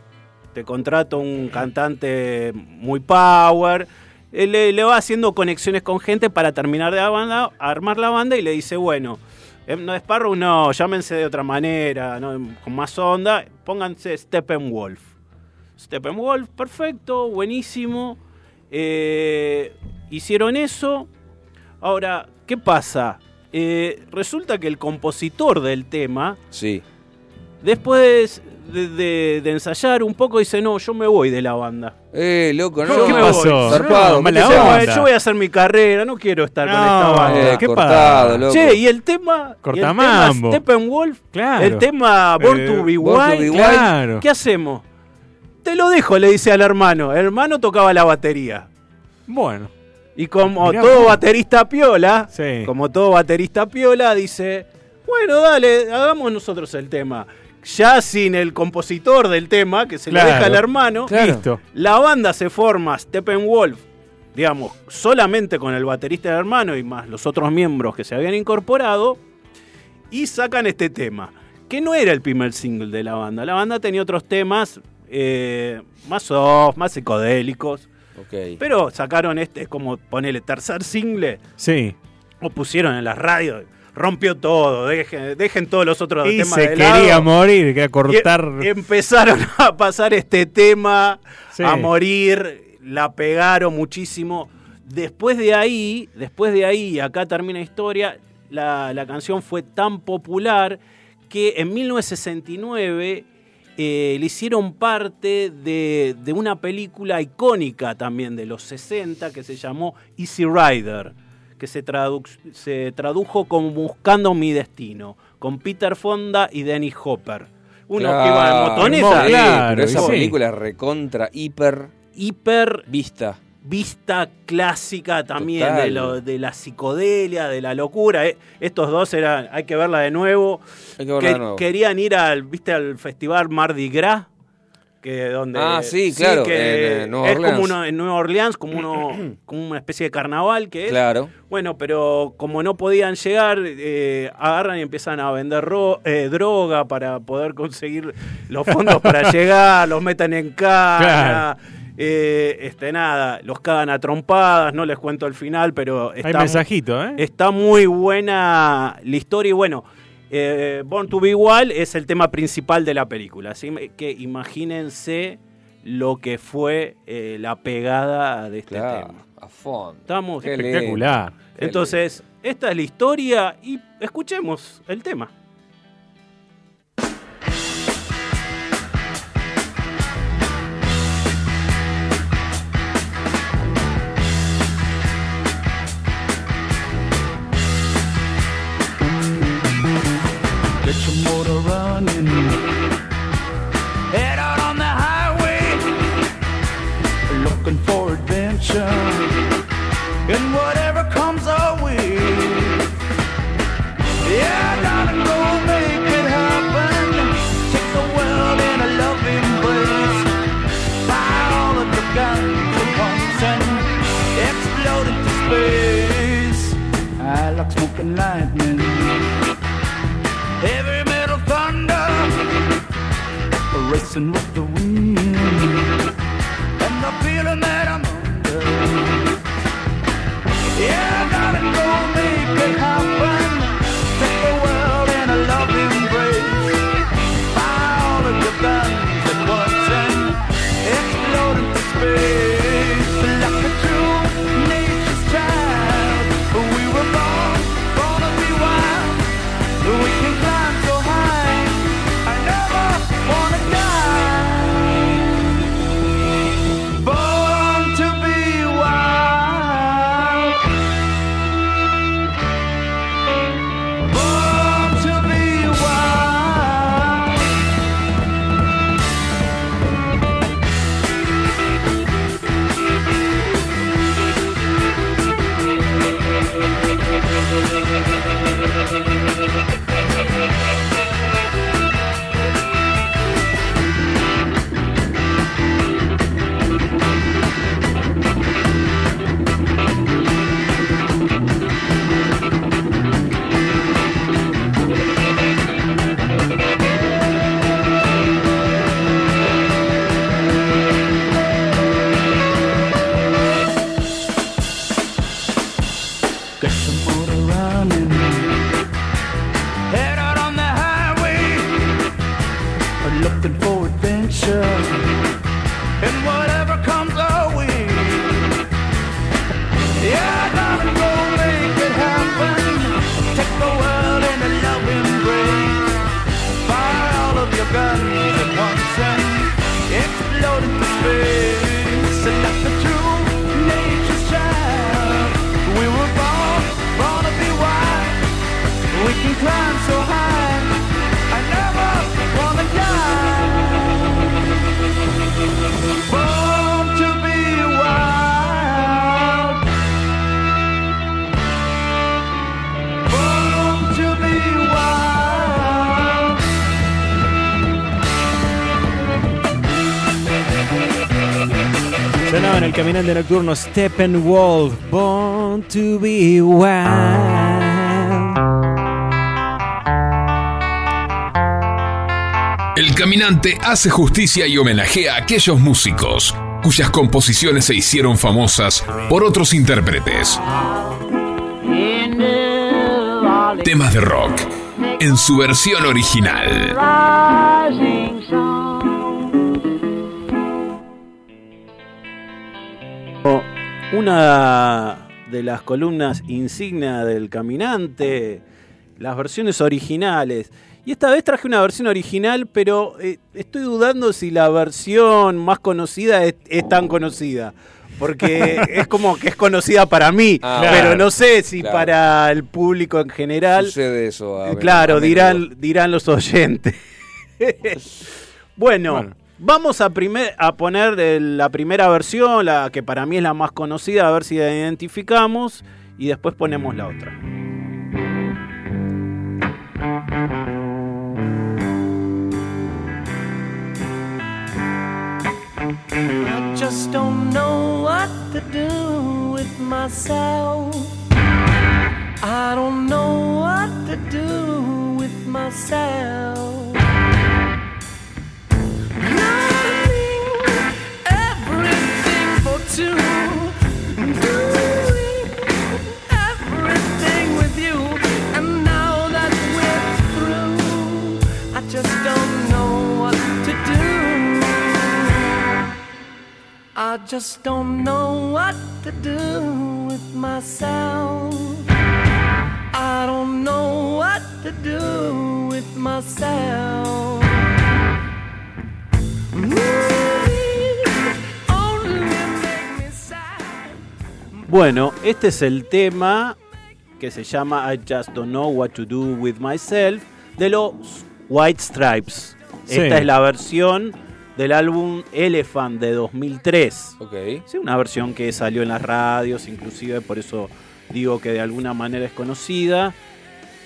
te contrato un cantante muy power. Eh, Le, le va haciendo conexiones con gente para terminar de la banda, armar la banda y le dice, bueno, eh, no Sparrow, no, llámense de otra manera, ¿no? con más onda, pónganse Steppenwolf. Steppenwolf, perfecto, buenísimo. Eh, hicieron eso. Ahora, ¿qué pasa? Eh, resulta que el compositor del tema, Sí. después de, de- de ensayar un poco, dice, no, yo me voy de la banda. Eh, loco, no. ¿Qué ¿Qué me pasó? Zarpado, No, mala onda. yo voy a hacer mi carrera, no quiero estar con No, esta banda. Eh, ¿qué cortado, pasa? loco. Che, y el tema. y el tema Cortamambo. Steppenwolf. Claro. El tema Born Eh, to Be Born to Wild. Be Wild. Claro. ¿Qué hacemos? Te lo dejo, le dice al hermano. El hermano tocaba la batería. Bueno, Y como Mirá todo baterista piola, Sí. como todo baterista piola, dice, bueno, dale, hagamos nosotros el tema. Ya sin el compositor del tema, que se Claro. lo deja al hermano, Claro. listo. la banda se forma Steppenwolf, digamos, solamente con el baterista del hermano y más los otros miembros que se habían incorporado, y sacan este tema, que no era el primer single de la banda. La banda tenía otros temas eh, más soft, más psicodélicos, Pero sacaron este, como ponerle tercer single, Sí. o pusieron en la radio, rompió todo, dejen, dejen todos los otros Y temas se de lado. quería morir, quería Y cortar. em- empezaron [LAUGHS] a pasar este tema Sí. a morir, la pegaron muchísimo. Después de ahí, después de ahí, acá termina la historia, la, la canción fue tan popular que en 1969 eh, le hicieron parte de, de una película icónica también de los 60 que se llamó Easy Rider, que se, tradu- se tradujo como Buscando mi destino, con Peter Fonda y Dennis Hopper. Uno que iba en motoneta, Claro, pero esa sí. película es recontra, hiper hiper vista. Vista clásica también Total. de, lo, de la psicodelia, de la locura. Eh, Estos dos eran, hay que verla de nuevo. Hay que verla Que- de nuevo. Querían ir al, ¿viste, al festival Mardi Gras. Que donde, Ah, sí, claro, que en, eh, Nueva es Orleans. como uno, en Nueva Orleans, como, uno, [CLEARS THROAT] como una especie de carnaval que es. Claro. Bueno, pero como no podían llegar, eh, agarran y empiezan a vender ro- eh, droga para poder conseguir los fondos para [LAUGHS] llegar, los meten en cana. Eh, este, nada, los cagan a trompadas, no les cuento el final, pero Hay está, mensajito, ¿eh? está muy buena la historia y bueno, eh, Born to Be Wild es el tema principal de la película, así que imagínense lo que fue eh, la pegada de este Claro. tema. A fondo. Estamos Qué. Espectacular. Entonces, esta es la historia y escuchemos el tema. Your motor running. Head out on the highway. Looking for adventure. And whatever comes our way. Yeah, darling, go make it happen. Take the world in a loving embrace. Buy all of the guns at once and explode into space. I like smoking lightning racing with the wind el caminante nocturno Steppenwolf, Born to be wild. El caminante hace justicia y homenajea a aquellos músicos cuyas composiciones se hicieron famosas por otros intérpretes. Temas de rock en su versión original. Una de las columnas insignia del caminante, las versiones originales. Y esta vez traje una versión original, pero eh, estoy dudando si la versión más conocida es, es tan conocida. Porque [LAUGHS] es como que es conocida para mí, Ah, pero claro, no sé si claro. para el público en general. Sucede eso. a- Eh, Claro, a dirán, dirán los oyentes. [LAUGHS] bueno, Bueno. Vamos a, primer, a poner el- la primera versión, la que para mí es la más conocida, a ver si la identificamos, y después ponemos la otra. I just don't know what to do with myself. I don't know what to do with myself. I just don't know what to do. I just don't know what to do with myself. I don't know what to do with myself. Bueno, este es el tema que se llama I Just Don't Know What to Do with Myself de los White Stripes. Sí. Esta es la versión del álbum Elephant de 2003. Ok. Sí, una versión que salió en las radios, inclusive por eso digo que de alguna manera es conocida.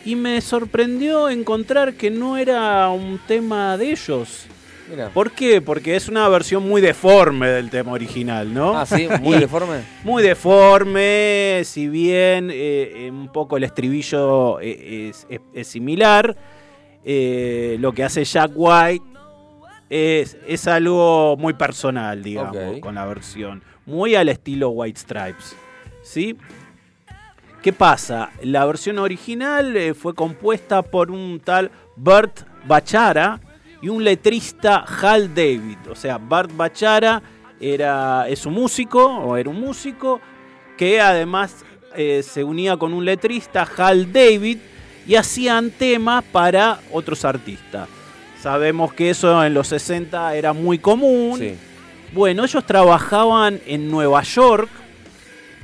Y me sorprendió encontrar que no era un tema de ellos. Mira. ¿Por qué? Porque es una versión muy deforme del tema original, ¿no? Ah, sí, muy deforme. Muy deforme, si bien eh, eh, un poco el estribillo eh, es, es- es similar. eh, lo que hace Jack White es, es algo muy personal, digamos, con la versión. Muy al estilo White Stripes. ¿Sí? ¿Qué pasa? La versión original fue compuesta por un tal Bert Bachara y un letrista Hal David. O sea, Bert Bachara era, es un músico, o era un músico, que además eh, se unía con un letrista, Hal David, y hacían temas para otros artistas. Sabemos que eso en los 60 era muy común. Sí. Bueno, ellos trabajaban en Nueva York.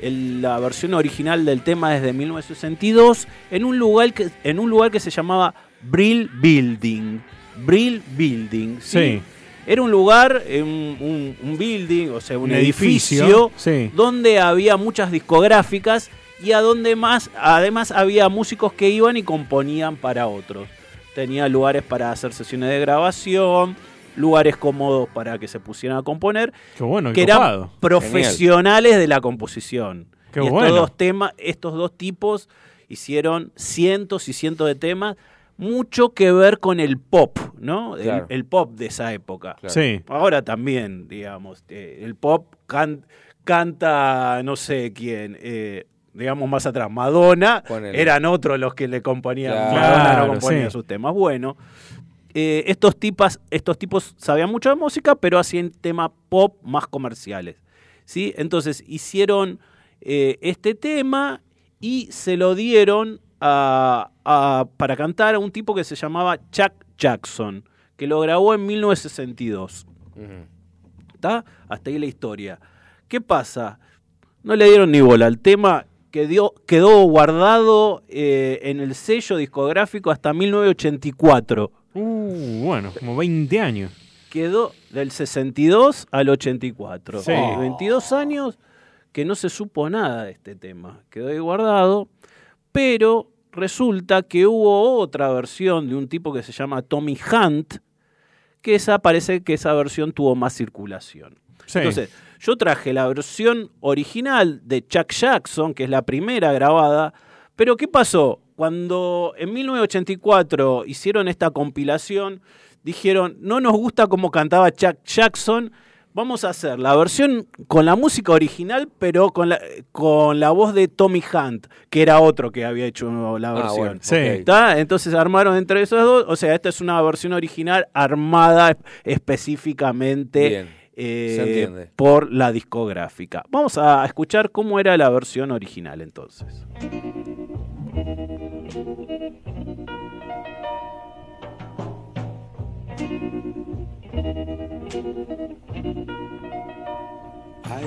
el- la versión original del tema es de 1962 en un lugar que, en un lugar que se llamaba Brill Building. Brill Building. ¿sí? Sí. Era un lugar, eh, un, un- un building, o sea, un, Un edificio, edificio, sí. donde había muchas discográficas y a donde más, además había músicos que iban y componían para otros. Tenía lugares para hacer sesiones de grabación, lugares cómodos para que se pusieran a componer, Qué bueno, que eran copado. profesionales de la composición. Qué y estos bueno. dos temas, estos dos tipos hicieron cientos y cientos de temas, mucho que ver con el pop, ¿no? El- Claro. El, pop de esa época. Claro. Sí. Ahora también, digamos, eh, el pop can- canta no sé quién, eh, digamos más atrás, Madonna, Ponele. eran otros los que le componían, Claro. Madonna Claro, no componía sí. sus temas. Bueno, eh, estos, tipas, estos tipos sabían mucho de música, pero hacían temas pop más comerciales. ¿sí? Entonces hicieron eh, este tema y se lo dieron a- a- para cantar a un tipo que se llamaba Chuck Jackson, que lo grabó en 1962. Ujú. ¿Está? Hasta ahí la historia. ¿Qué pasa? No le dieron ni bola al tema. Quedó, quedó guardado eh, en el sello discográfico hasta 1984. Uh, bueno, como 20 años. Quedó del 62 al 84. Sí. Eh, 22 años que no se supo nada de este tema. Quedó ahí guardado. Pero resulta que hubo otra versión de un tipo que se llama Tommy Hunt, que esa parece que esa versión tuvo más circulación. Sí. Entonces, Yo traje la versión original de Chuck Jackson, que es la primera grabada, pero ¿qué pasó? Cuando en 1984 hicieron esta compilación, dijeron, no nos gusta cómo cantaba Chuck Jackson, vamos a hacer la versión con la música original, pero con la, con la voz de Tommy Hunt, que era otro que había hecho la Ah, versión. bueno, Sí. ¿Está? Entonces armaron entre esos dos, o sea, esta es una versión original armada esp- específicamente eh, por la discográfica. Vamos a escuchar cómo era la versión original entonces. I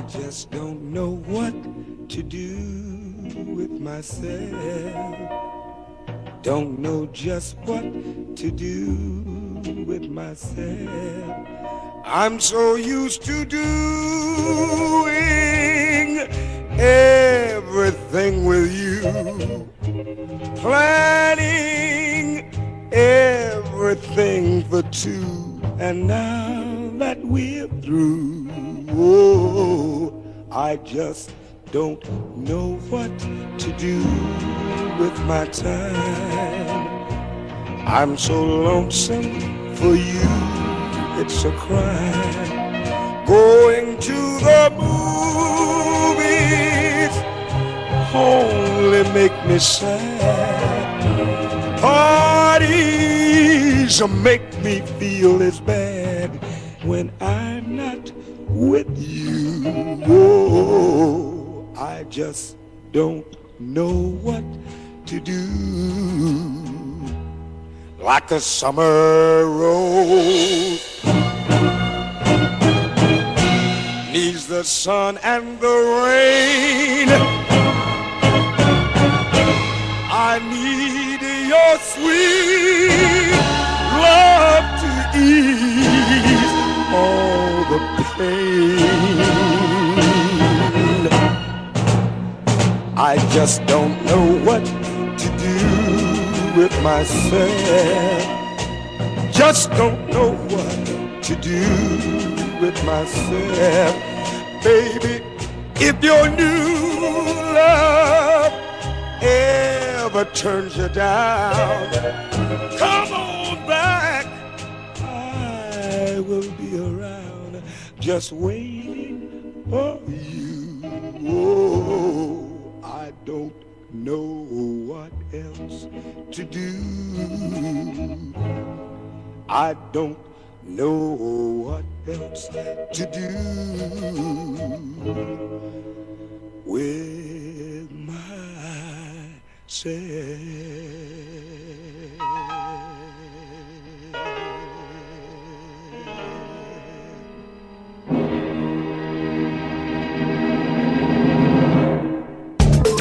just don't know what to do with myself. Don't know just what to do with myself. I'm so used to doing everything with you, planning everything for two, and now that we're through, oh, I just don't know what to do with my time. I'm so lonesome for you, it's a crime. Going to the movies only make me sad. Parties make me feel as bad when I'm not with you. Oh, I just don't know what to do. Like a summer rose needs the sun and the rain. I need your sweet love to ease all the pain. I just don't know what to do with myself. Just don't know what to do with myself. Baby, if your new love ever turns you down, come on back. I will be around just waiting for you. Oh, I don't know what else to do. I don't know what else to do with myself.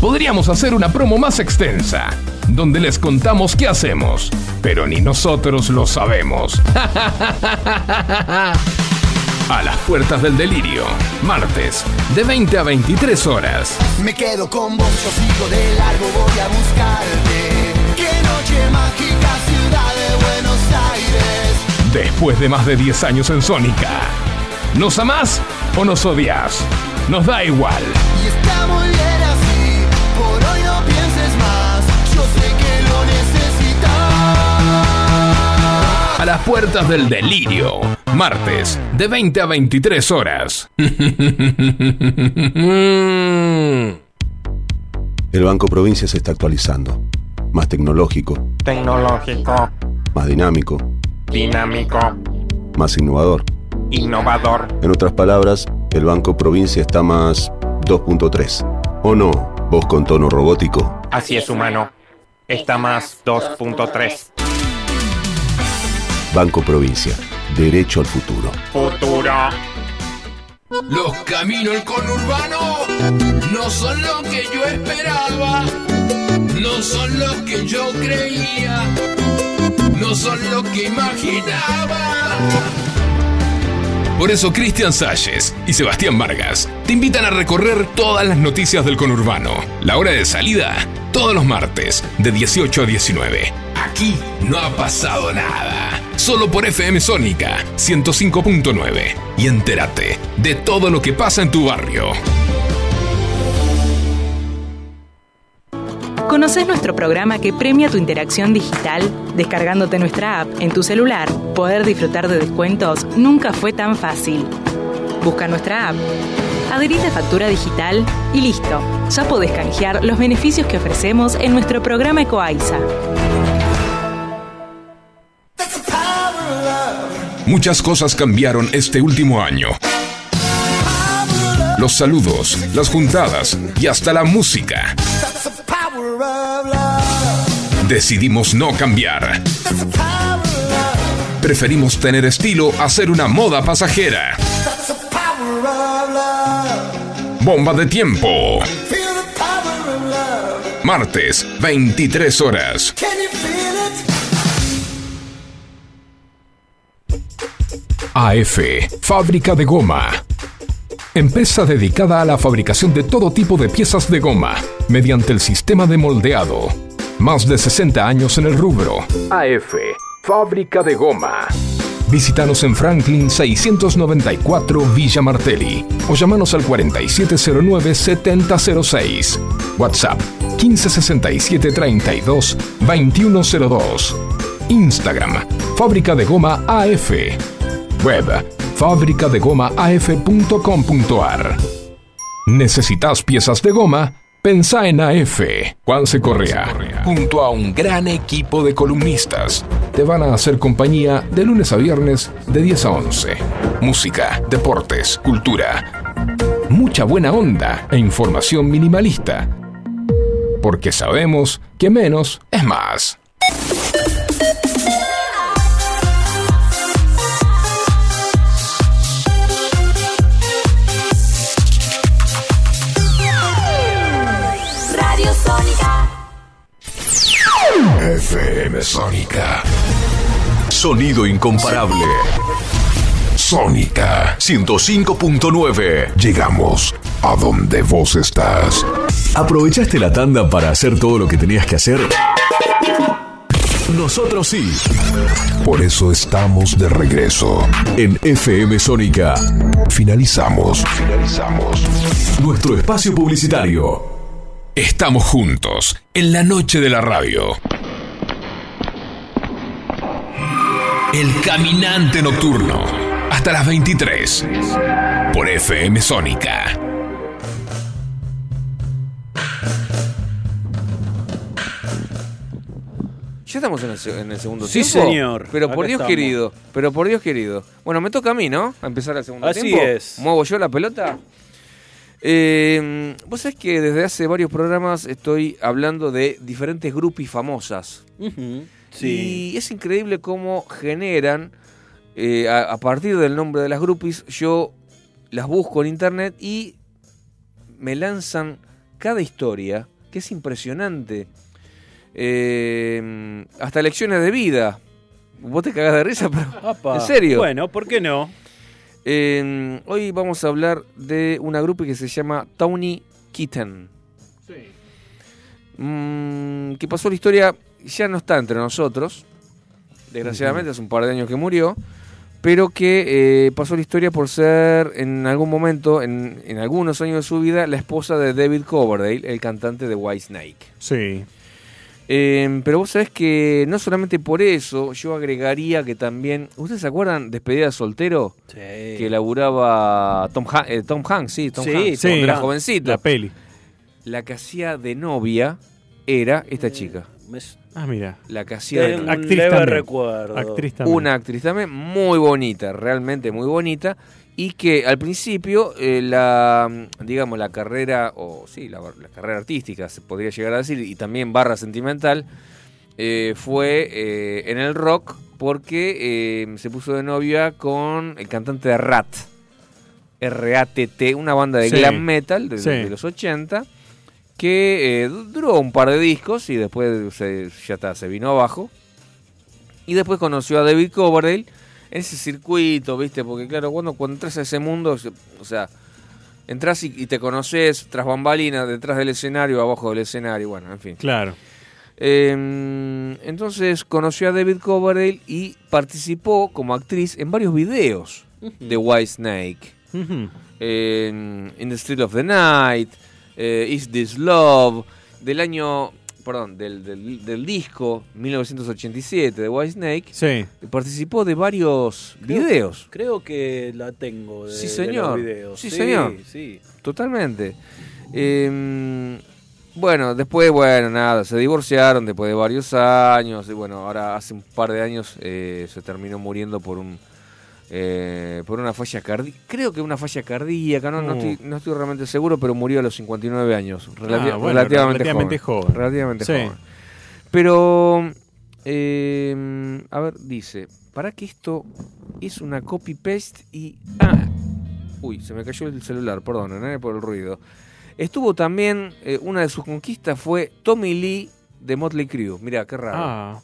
Podríamos hacer una promo más extensa, donde les contamos qué hacemos, pero ni nosotros lo sabemos. [LAUGHS] A las puertas del delirio, martes, de 20 a 23 horas. Me quedo con vos, yo sigo de largo, voy a buscarte. Qué noche mágica, ciudad de Buenos Aires. Después de más de 10 años en Sónica. ¿Nos amás o nos odias? Nos da igual. Y está muy bien las puertas del delirio, martes, de 20 a 23 horas. [LAUGHS] El Banco Provincia se está actualizando. Más tecnológico, Tecnológico, más dinámico, dinámico, más innovador. innovador. En otras palabras, el Banco Provincia está más 2.3. ¿O no? Vos con tono robótico. Así es, humano. Está más 2.3. Banco Provincia. Derecho al futuro. Futuro. Los caminos del conurbano no son lo que yo esperaba, no son lo que yo creía, no son lo que imaginaba. Por eso Cristian Salles y Sebastián Vargas te invitan a recorrer todas las noticias del conurbano. La hora de salida, todos los martes, de 18 a 19. Aquí no ha pasado nada. Solo por FM Sónica 105.9. Y entérate de todo lo que pasa en tu barrio. ¿Conoces nuestro programa que premia tu interacción digital? Descargándote nuestra app en tu celular, poder disfrutar de descuentos nunca fue tan fácil. Busca nuestra app, adherite factura digital y listo. Ya podés canjear los beneficios que ofrecemos en nuestro programa Ecoaiza. Muchas cosas cambiaron este último año. Los saludos, las juntadas y hasta la música. Decidimos no cambiar. Preferimos tener estilo a ser una moda pasajera. Bomba de tiempo. Martes, 23 horas. AF, fábrica de goma. Empresa dedicada a la fabricación de todo tipo de piezas de goma mediante el sistema de moldeado. Más de 60 años en el rubro. AF, fábrica de goma. Visítanos en Franklin 694 Villa Martelli o llamanos al 4709-7006. WhatsApp 1567 32 2102. Instagram, fábrica de goma AF. Web, fabricadegomaaf.com.ar. ¿Necesitas piezas de goma? Pensá en AF, Juanse Correa, junto a un gran equipo de columnistas. Te van a hacer compañía de lunes a viernes de 10 a 11. Música, deportes, cultura. Mucha buena onda e información minimalista. Porque sabemos que menos es más. FM Sónica. Sonido incomparable. Sónica 105.9. Llegamos a donde vos estás. ¿Aprovechaste la tanda para hacer todo lo que tenías que hacer? Nosotros sí. Por eso estamos de regreso. En FM Sónica Finalizamos. Finalizamos. nuestro espacio publicitario. Estamos juntos en la noche de la radio. El caminante nocturno. Hasta las 23. Por FM Sónica. Ya estamos en el, en el segundo Sí, tiempo. señor. Pero Acá por Dios estamos. querido, pero por Dios querido. Bueno, me toca a mí, ¿no? A empezar el segundo Así tiempo. es. ¿Muevo yo la pelota? Eh, Vos sabés que desde hace varios programas estoy hablando de diferentes grupis famosas. Ujú, Sí. Y es increíble cómo generan, eh, a, a partir del nombre de las grupis, yo las busco en internet y me lanzan cada historia, que es impresionante. Eh, hasta lecciones de vida. Vos te cagás de risa, pero... [LAUGHS] ¿En serio? Bueno, ¿por qué no? Eh, hoy vamos a hablar de una grupi que se llama Tawny Kitten. Mm, que pasó la historia, ya no está entre nosotros. Desgraciadamente, hace un par de años que murió. Pero que eh, pasó la historia por ser en algún momento, en, en algunos años de su vida, la esposa de David Coverdale, el cantante de Whitesnake. Sí. Eh, pero vos sabés que no solamente por eso, yo agregaría que también. ¿Ustedes se acuerdan Despedida de Soltero? Sí. Que laburaba Tom, Han- eh, Tom Hanks, sí, Tom Sí, Hanks, Sí, cuando era la- jovencito. La peli. La que hacía de novia era esta chica. Me Ah, mira. La que hacía de un Actriz leve también. recuerdo. Actriz también. Una actriz también muy bonita, realmente muy bonita. Y que al principio, eh, la, digamos, la carrera, o sí, la, la carrera artística, se podría llegar a decir, y también barra sentimental, eh, fue eh, en el rock porque eh, se puso de novia con el cantante de Rat. RATT, una banda de Sí. glam metal de, Sí. de los 80, que eh, du- duró un par de discos y después se, ya está, se vino abajo. Y después conoció a David Coverdale en ese circuito, ¿viste? Porque claro, cuando, cuando entras a ese mundo, o sea, entras y, y te conoces tras bambalinas, detrás del escenario, abajo del escenario, bueno, en fin. Claro. Eh, entonces conoció a David Coverdale y participó como actriz en varios videos de White Snake. En In the Street of the Night, eh, Is This Love, del año, perdón, del, del, del disco 1987 de White Snake. Sí. Participó de varios Creo- videos. Creo que la tengo de, Sí, de señor. los videos. Sí, señor. Sí. Totalmente. Eh, bueno, después, bueno, nada, se divorciaron después de varios años. Y bueno, ahora hace un par de años eh, se terminó muriendo por un eh, por una falla cardíaca. Creo que una falla cardíaca, no, no, estoy, no estoy realmente seguro, pero murió a los 59 años. relati- Ah, bueno, relativamente, relativamente joven. joven. Relativamente Sí. joven. Pero, eh, a ver, dice, para que esto es una copy-paste y... Ah, uy, se me cayó el celular, perdón, eh, por el ruido. Estuvo también, eh, una de sus conquistas fue Tommy Lee de Motley Crue. Mirá, qué raro. Ah.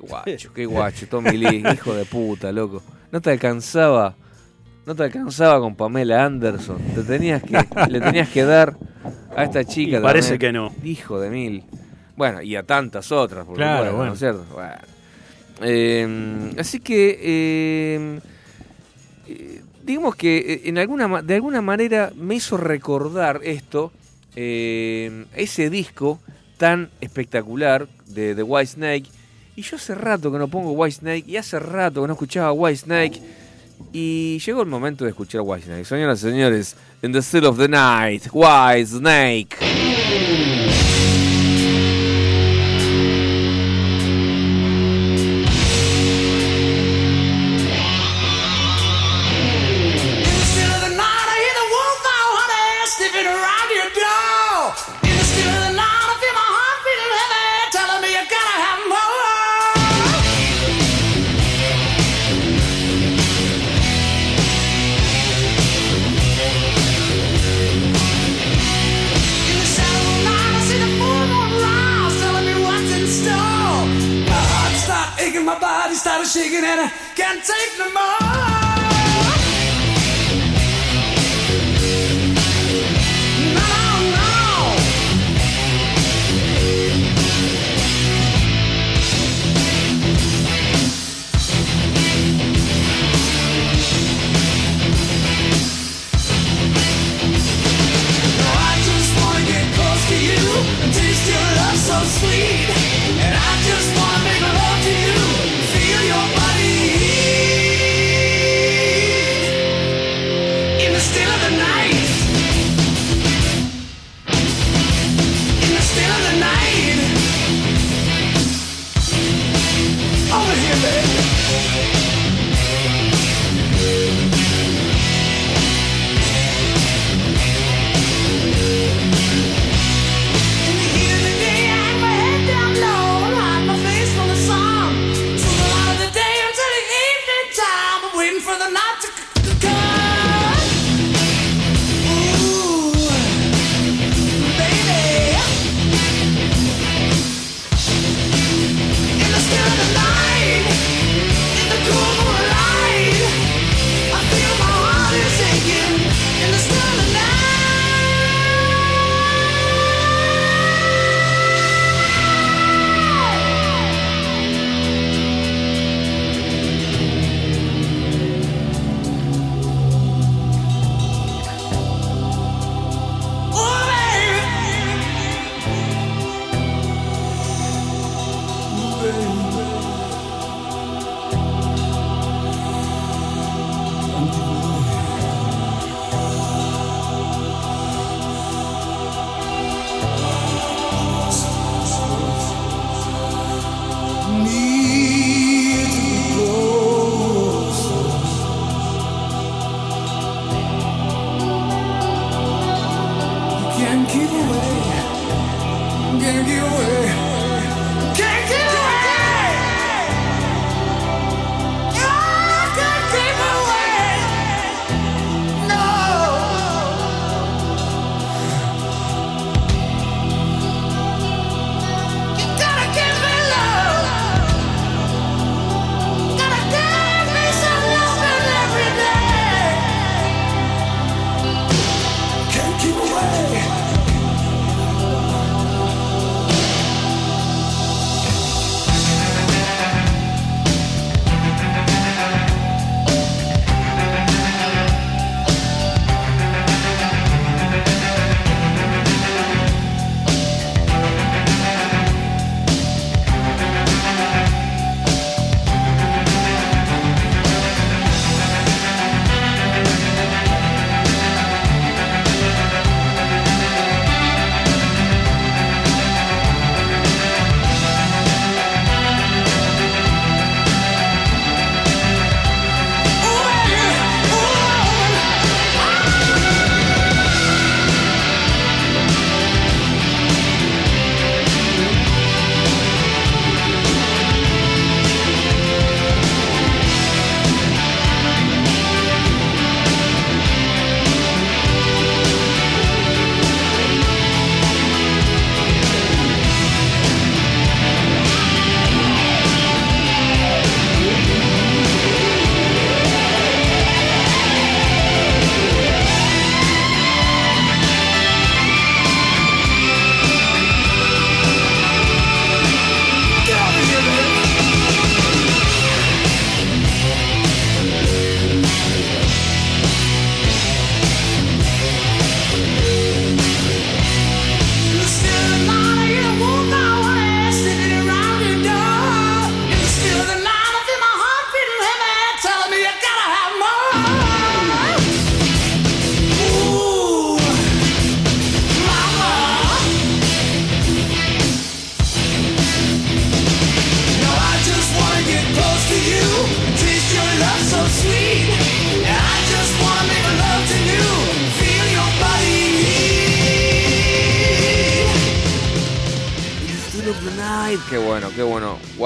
Qué guacho, qué guacho, Tommy Lee, [LAUGHS] hijo de puta, loco. No te alcanzaba, no te alcanzaba con Pamela Anderson. Te tenías que, [LAUGHS] le tenías que dar a esta chica. Y parece también. que no. Hijo de mil. Bueno, y a tantas otras, por Claro, supuesto, ¿no bueno. es cierto? Bueno. Eh, así que, eh, eh, digamos que eh, en alguna, ma- de alguna manera me hizo recordar esto, eh, ese disco tan espectacular de The White Snake. Y yo hace rato que no pongo White Snake y hace rato que no escuchaba White Snake. Y llegó el momento de escuchar White Snake. Señoras y señores, In the Still of the Night, White Snake. Can't take no more. No, no, no. Now I just wanna get close to you and taste your love so sweet,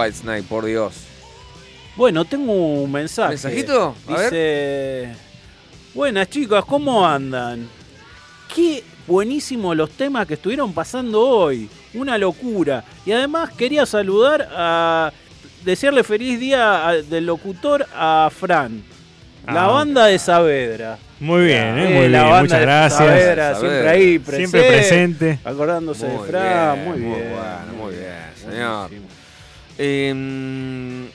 White Snake, por Dios. Bueno, tengo un mensaje. ¿Mensajito? A Dice, buenas chicas, ¿cómo andan? Qué buenísimo los temas que estuvieron pasando hoy. Una locura. Y además quería saludar a... Desearle feliz día a- del locutor a Fran. La Ah, banda de Saavedra. Muy bien, eh, muy la bien. banda Muchas de gracias. Saavedra, siempre ahí, presente. Siempre presente. Acordándose de Muy Fran, bien, muy bien. bueno, muy bien, señor. Eh,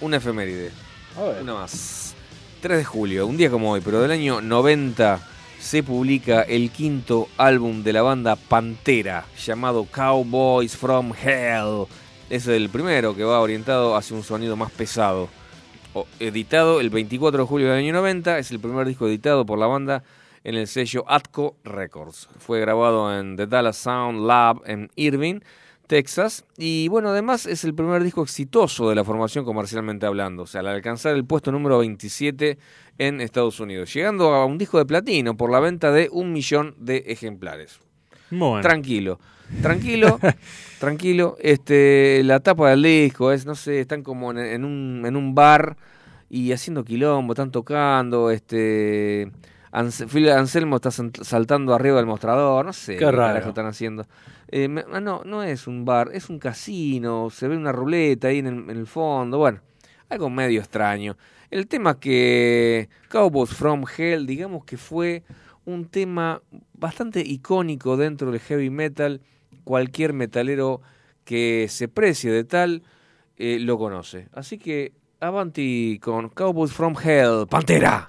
una efeméride. A ver. Una más. 3 de julio, un día como hoy, pero del año 90 se publica el quinto álbum de la banda Pantera, llamado Cowboys from Hell. Es el primero que va orientado hacia un sonido más pesado. O- editado el 24 de julio del año 90, es el primer disco editado por la banda en el sello Atco Records. Fue grabado en The Dallas Sound Lab en Irving, Texas. Y bueno, además es el primer disco exitoso de la formación comercialmente hablando. O sea, al alcanzar el puesto número 27 en Estados Unidos. Llegando a un disco de platino por la venta de un millón de ejemplares. Bueno. Tranquilo, tranquilo, [LAUGHS] tranquilo. Este, la tapa del disco es, no sé, están como en, en un, en un bar y haciendo quilombo, están tocando, este... Phil Anselmo está saltando arriba del mostrador, no sé Qué raro. carajo están haciendo. Eh, ah, no, no es un bar, es un casino, se ve una ruleta ahí en el, en el fondo, bueno, algo medio extraño. El tema que Cowboys from Hell, digamos que fue un tema bastante icónico dentro del heavy metal. Cualquier metalero que se precie de tal eh, lo conoce. Así que avanti con Cowboys from Hell, Pantera.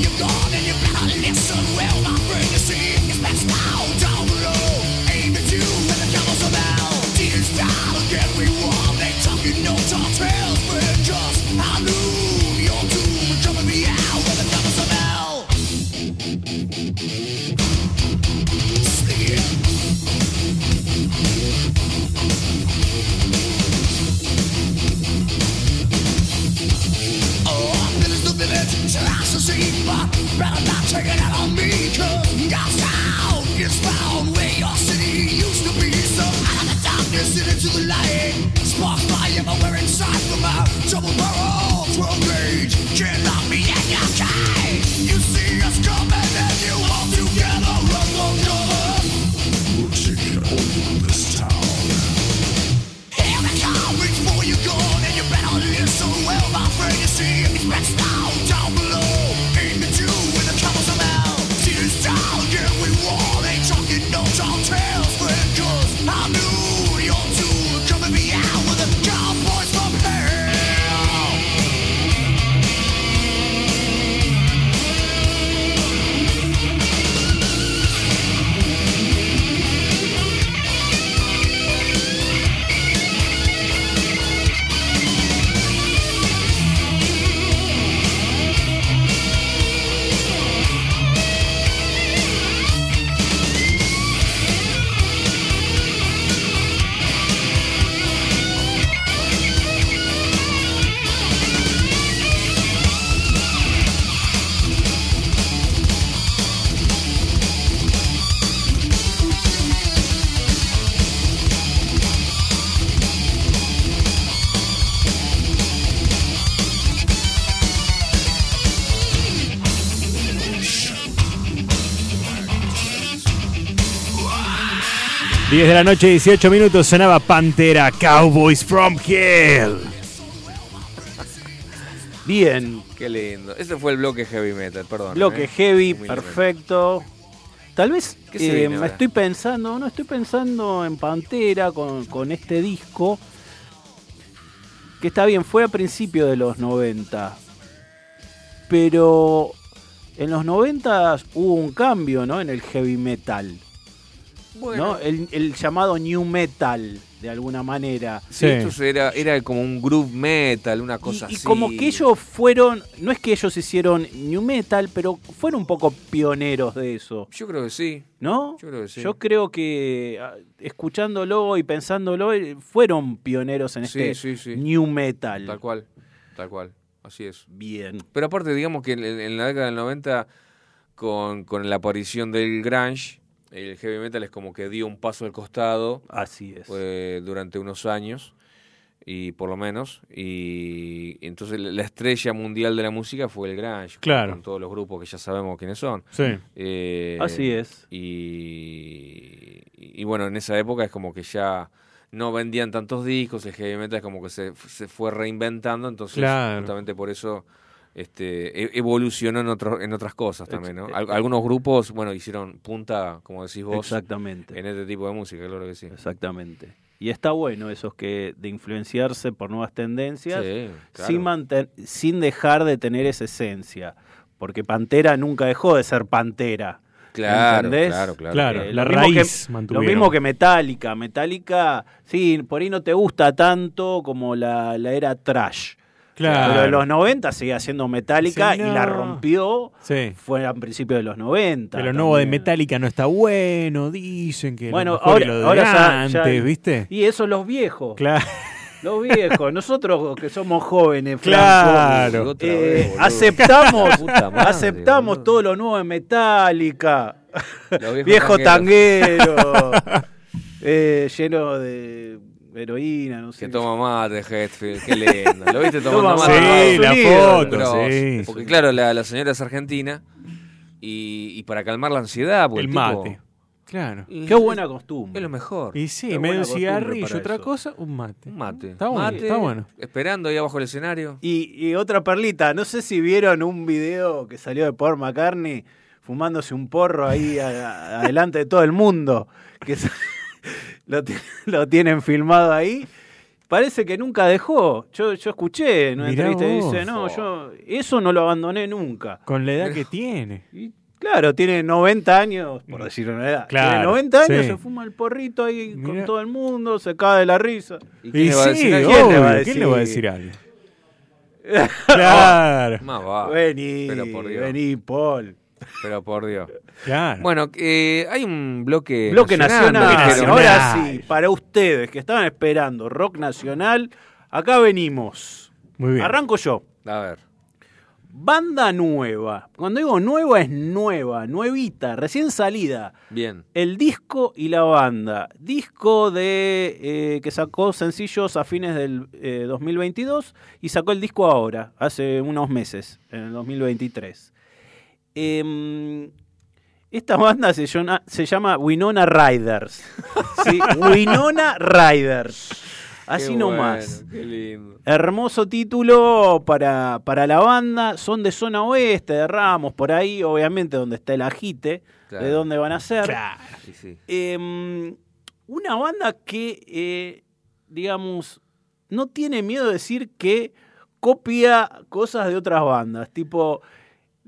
You're gone and you better listen. a 10 de la noche, 18 minutos, sonaba Pantera, Cowboys from Hell. Bien, Qué lindo. Ese fue el bloque heavy metal, perdón. bloque ¿eh? heavy, Muy perfecto. Tal vez ¿Qué se eh, viene me estoy pensando, no estoy pensando en Pantera con, con este disco. Que está bien, fue a principios de los 90. Pero en los 90 hubo un cambio, ¿no? En el heavy metal. Bueno. ¿no? El, el llamado new metal, de alguna manera. Sí, esto era, era como un groove metal, una cosa Y así. como que ellos fueron, no es que ellos hicieron new metal, pero fueron un poco pioneros de eso. Yo creo que sí. ¿No? Yo creo que sí. Yo creo que ah, escuchándolo y pensándolo, eh, fueron pioneros en Sí, este sí, sí. new metal. Tal cual, tal cual. Así es. Bien. Pero aparte, digamos que en, en la década del 90, con, con la aparición del grunge, el heavy metal es como que dio un paso al costado. Así es. eh, durante unos años, y por lo menos. Y entonces la la estrella mundial de la música fue el grunge. Claro. Con todos los grupos que ya sabemos quiénes son. Sí. Eh, Así es. Y, y bueno, en esa época es como que ya no vendían tantos discos, el heavy metal es como que se, se fue reinventando, entonces Claro. justamente por eso este e- evolucionó en otro, en otras cosas también, ¿no? Ex- Al- algunos grupos, bueno, hicieron punta, como decís vos, Exactamente. en este tipo de música, claro que sí. Exactamente. Y está bueno esos que de influenciarse por nuevas tendencias Sí, claro. sin, manten- sin dejar de tener esa esencia. Porque Pantera nunca dejó de ser Pantera. Claro, ¿entendés? claro, claro. Claro, Eh, la lo mismo raíz que, Lo mismo que Metallica. Metallica, sí, por ahí no te gusta tanto como la, la era trash. Claro. Pero en los 90 seguía siendo Metallica Sí, y la rompió. Sí. Fue a principios de los 90. Que lo nuevo de. Metallica no está bueno, dicen que Bueno, lo ahora, es lo de ahora ya- antes, ya- ¿viste? Y eso los viejos. Claro. Los viejos, nosotros que somos jóvenes, Claro. Franco, eh, vez, aceptamos, [LAUGHS] madre, aceptamos boludo. todo lo nuevo de Metallica, viejo tanguero, [LAUGHS] eh, lleno de heroína, no sé. Que toma mate, Hetfield, qué lindo. ¿Lo viste tomando Toma mate? Sí, la foto, sí. Porque claro, la, la señora es argentina y, y para calmar la ansiedad, el tipo- mate. Claro. y Qué buena costumbre. Es lo mejor. Y sí, Qué medio un cigarrillo, otra eso. cosa, un mate. Un mate. Está bueno, Mate, está bueno. Esperando ahí abajo del escenario. Y, y otra perlita, no sé si vieron un video que salió de Paul McCartney fumándose un porro ahí a- a- adelante de todo el mundo, que [LAUGHS] [LAUGHS] lo, [LAUGHS] lo tienen filmado ahí. Parece que nunca dejó. Yo, yo escuché en una Mirá entrevista y dice, no, yo eso no lo abandoné nunca. Con la edad que tiene. [LAUGHS] Y claro, tiene 90 años, por decir una edad. Claro, tiene 90 años, sí. se fuma el porrito ahí con todo el mundo, se cae de la risa. ¿Y quién Y le va a sí, decir algo? ¿Quién le obvio, va a ¿quién le va a decir? decir algo? Claro, Más va. Vení, Pero por Dios. vení, Paul. Pero por Dios. Claro. Bueno, eh, hay un bloque, Bloque nacional. Ahora sí, para ustedes que estaban esperando rock nacional, acá venimos. Muy bien. Arranco yo. A ver. Banda nueva. Cuando digo nueva es nueva, nuevita, recién salida. Bien. El disco y la banda. Disco de eh, que sacó sencillos a fines del eh, 2022 y sacó el disco ahora, hace unos meses, en el 2023. Em, esta banda se llama, se llama Winona Riders. ¿sí? Winona Riders. Así Qué nomás. bueno, qué lindo. Hermoso título para, para la banda. Son de zona oeste, de Ramos, por ahí, obviamente, donde está el ajite, Claro. de dónde van a ser. Claro. Sí, sí. Eh, una banda que, eh, digamos, no tiene miedo de decir que copia cosas de otras bandas. Tipo,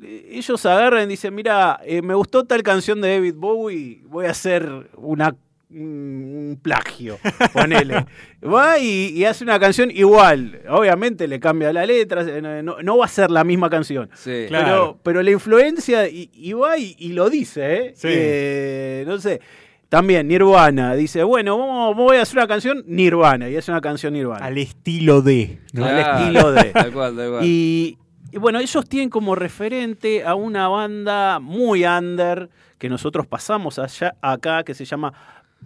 ellos agarran y dicen, mira, eh, me gustó tal canción de David Bowie, voy a hacer una un plagio, [LAUGHS] ponele. Va y, y hace una canción igual. Obviamente le cambia la letra, eh, no, no va a ser la misma canción. Sí. Claro. Pero, pero la influencia, y, y va y, y lo dice, ¿eh? Sí. Eh, No sé. También Nirvana dice, bueno, vamos, voy a hacer una canción Nirvana, y es una canción Nirvana. Al estilo de. ¿no? Al estilo de. [LAUGHS] Tal cual, tal cual. Y, y bueno, ellos tienen como referente a una banda muy under que nosotros pasamos allá acá, que se llama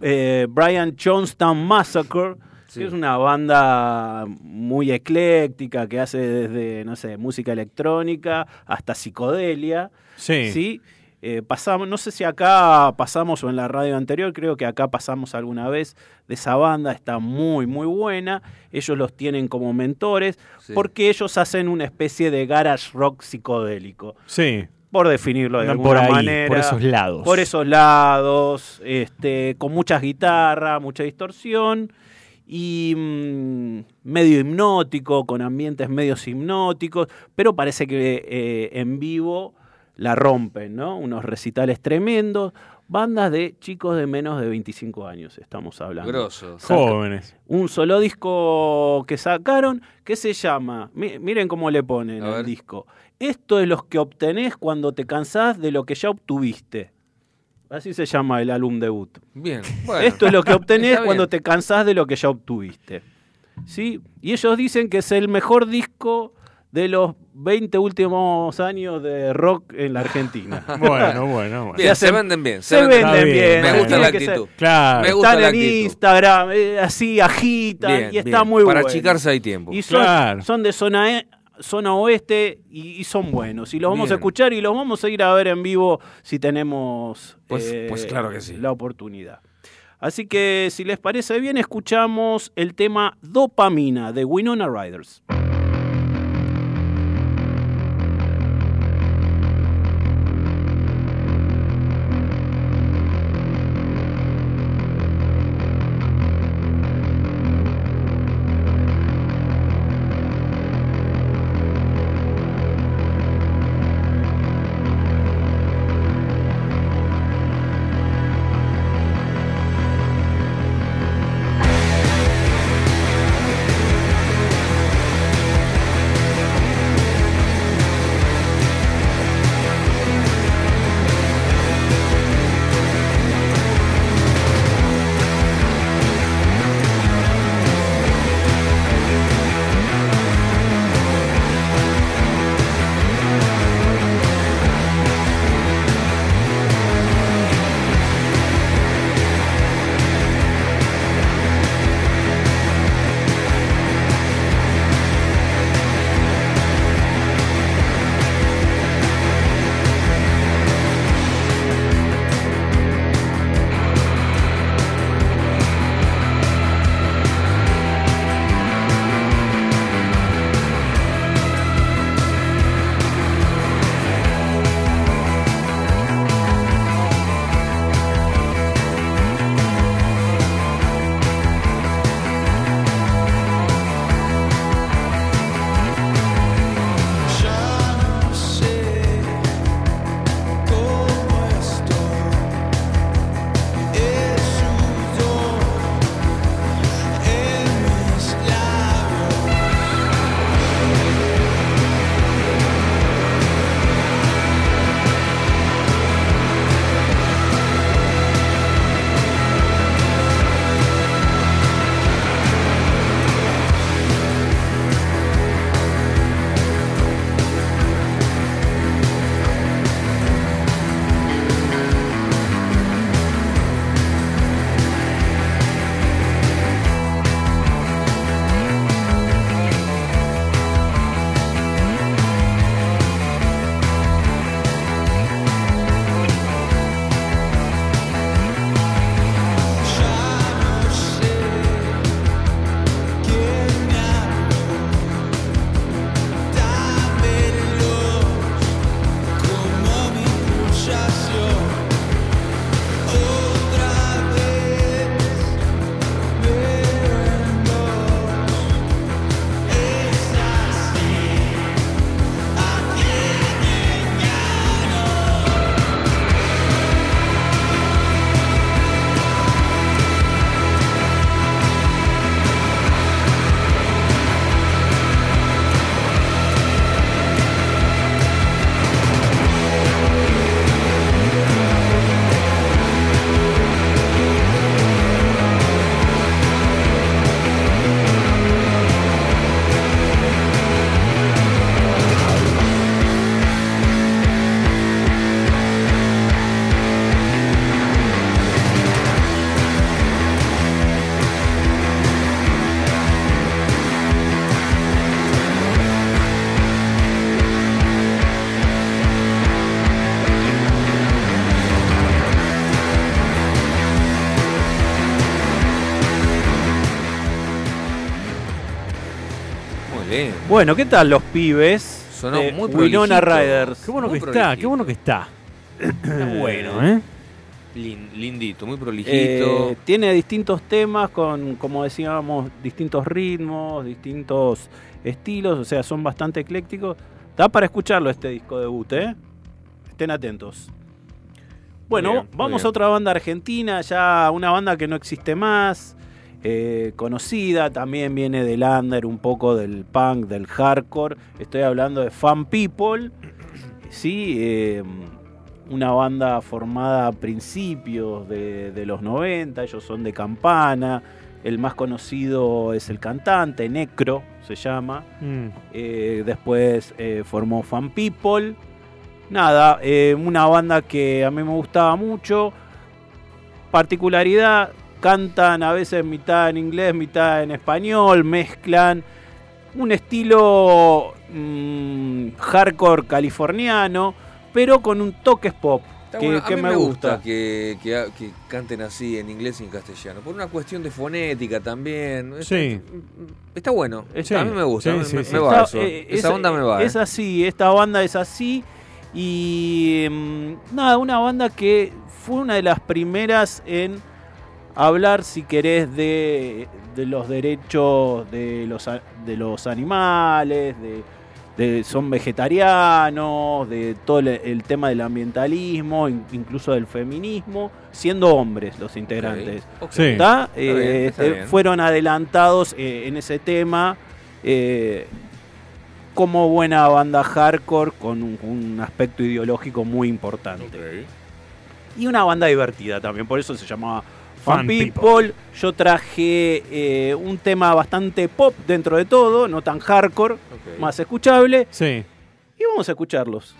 eh, Brian Jonestown Massacre, Sí. que es una banda muy ecléctica que hace desde, no sé, música electrónica hasta psicodelia. Sí. ¿sí? Eh, pasamos, no sé si acá pasamos o en la radio anterior, creo que acá pasamos alguna vez de esa banda, está muy, muy buena. Ellos los tienen como mentores Sí. porque ellos hacen una especie de garage rock psicodélico. Sí. Por definirlo de alguna por ahí, manera. por esos lados. Por esos lados, este, con muchas guitarras, mucha distorsión y mm, medio hipnótico, con ambientes medios hipnóticos, pero parece que eh, en vivo la rompen, ¿no? Unos recitales tremendos, bandas de chicos de menos de 25 años, estamos hablando. Grosos. Jóvenes. Un solo disco que sacaron que se llama, mi- miren cómo le ponen el disco. Esto es lo que obtenés cuando te cansás de lo que ya obtuviste. Así se llama el álbum debut. Bien. [LAUGHS] Bueno. Esto es lo que obtenés cuando te cansás de lo que ya obtuviste. ¿Sí? Y ellos dicen que es el mejor disco de los 20 últimos años de rock en la Argentina. [LAUGHS] Bueno, bueno, bueno. Bien, se venden bien. Se, venden bien. bien. Me gusta la actitud. Claro. Me gusta Están la en actitud. Instagram, eh, así agitan Bien, y está bien. muy Para bueno. achicarse hay tiempo. Y son, Claro. son de zona E- zona oeste y, y son buenos. Y los vamos a escuchar y los vamos a ir a ver en vivo si tenemos Pues- eh, pues claro que sí. la oportunidad. Así que si les parece bien, escuchamos el tema Dopamina de Winona Riders. Bueno, ¿qué tal los pibes? Sonó de muy Winona. Riders. Qué bueno Muy que está, qué bueno que está. Está bueno, ¿eh? Lin- lindito, muy prolijito. Eh, tiene distintos temas con, como decíamos, distintos ritmos, distintos estilos, o sea, son bastante eclécticos. Da para escucharlo este disco debut, ¿eh? Estén atentos. Bueno, bien, vamos a otra banda argentina, ya una banda que no existe más, eh, conocida, también viene del under, un poco del punk, del hardcore. Estoy hablando de Fan People, sí, eh, una banda formada a principios de, de los 90, ellos son de Campana, el más conocido es el cantante, Necro se llama, Mm. eh, después formó Fan People. Nada, una banda que a mí me gustaba mucho. Particularidad, cantan a veces mitad en inglés, mitad en español, mezclan un estilo mm, hardcore californiano, pero con un toque pop. Está que, bueno, a que mí me, gusta. que, que- que canten así en inglés y en castellano. Por una cuestión de fonética también. Sí. Está bueno. Sí, a mí me gusta. sí, me, sí, me- sí. me va Esta- eso. eh, Esa es- onda me va. Es eh. así, esta banda es así. Y mm, nada, una banda que fue una de las primeras en hablar, si querés, de, de los derechos de los, de los animales, de, de- son vegetarianos, de todo el, el tema del ambientalismo, in- incluso del feminismo, siendo hombres los integrantes. Ok. Sí. ¿Está? Está bien, está bien. fueron adelantados eh, en ese tema eh, como buena banda hardcore con un, un aspecto ideológico muy importante. Y una banda divertida también, por eso se llamaba Fan, People. People. Yo traje eh, un tema bastante pop dentro de todo, no tan hardcore, más escuchable. Sí. Y vamos a escucharlos.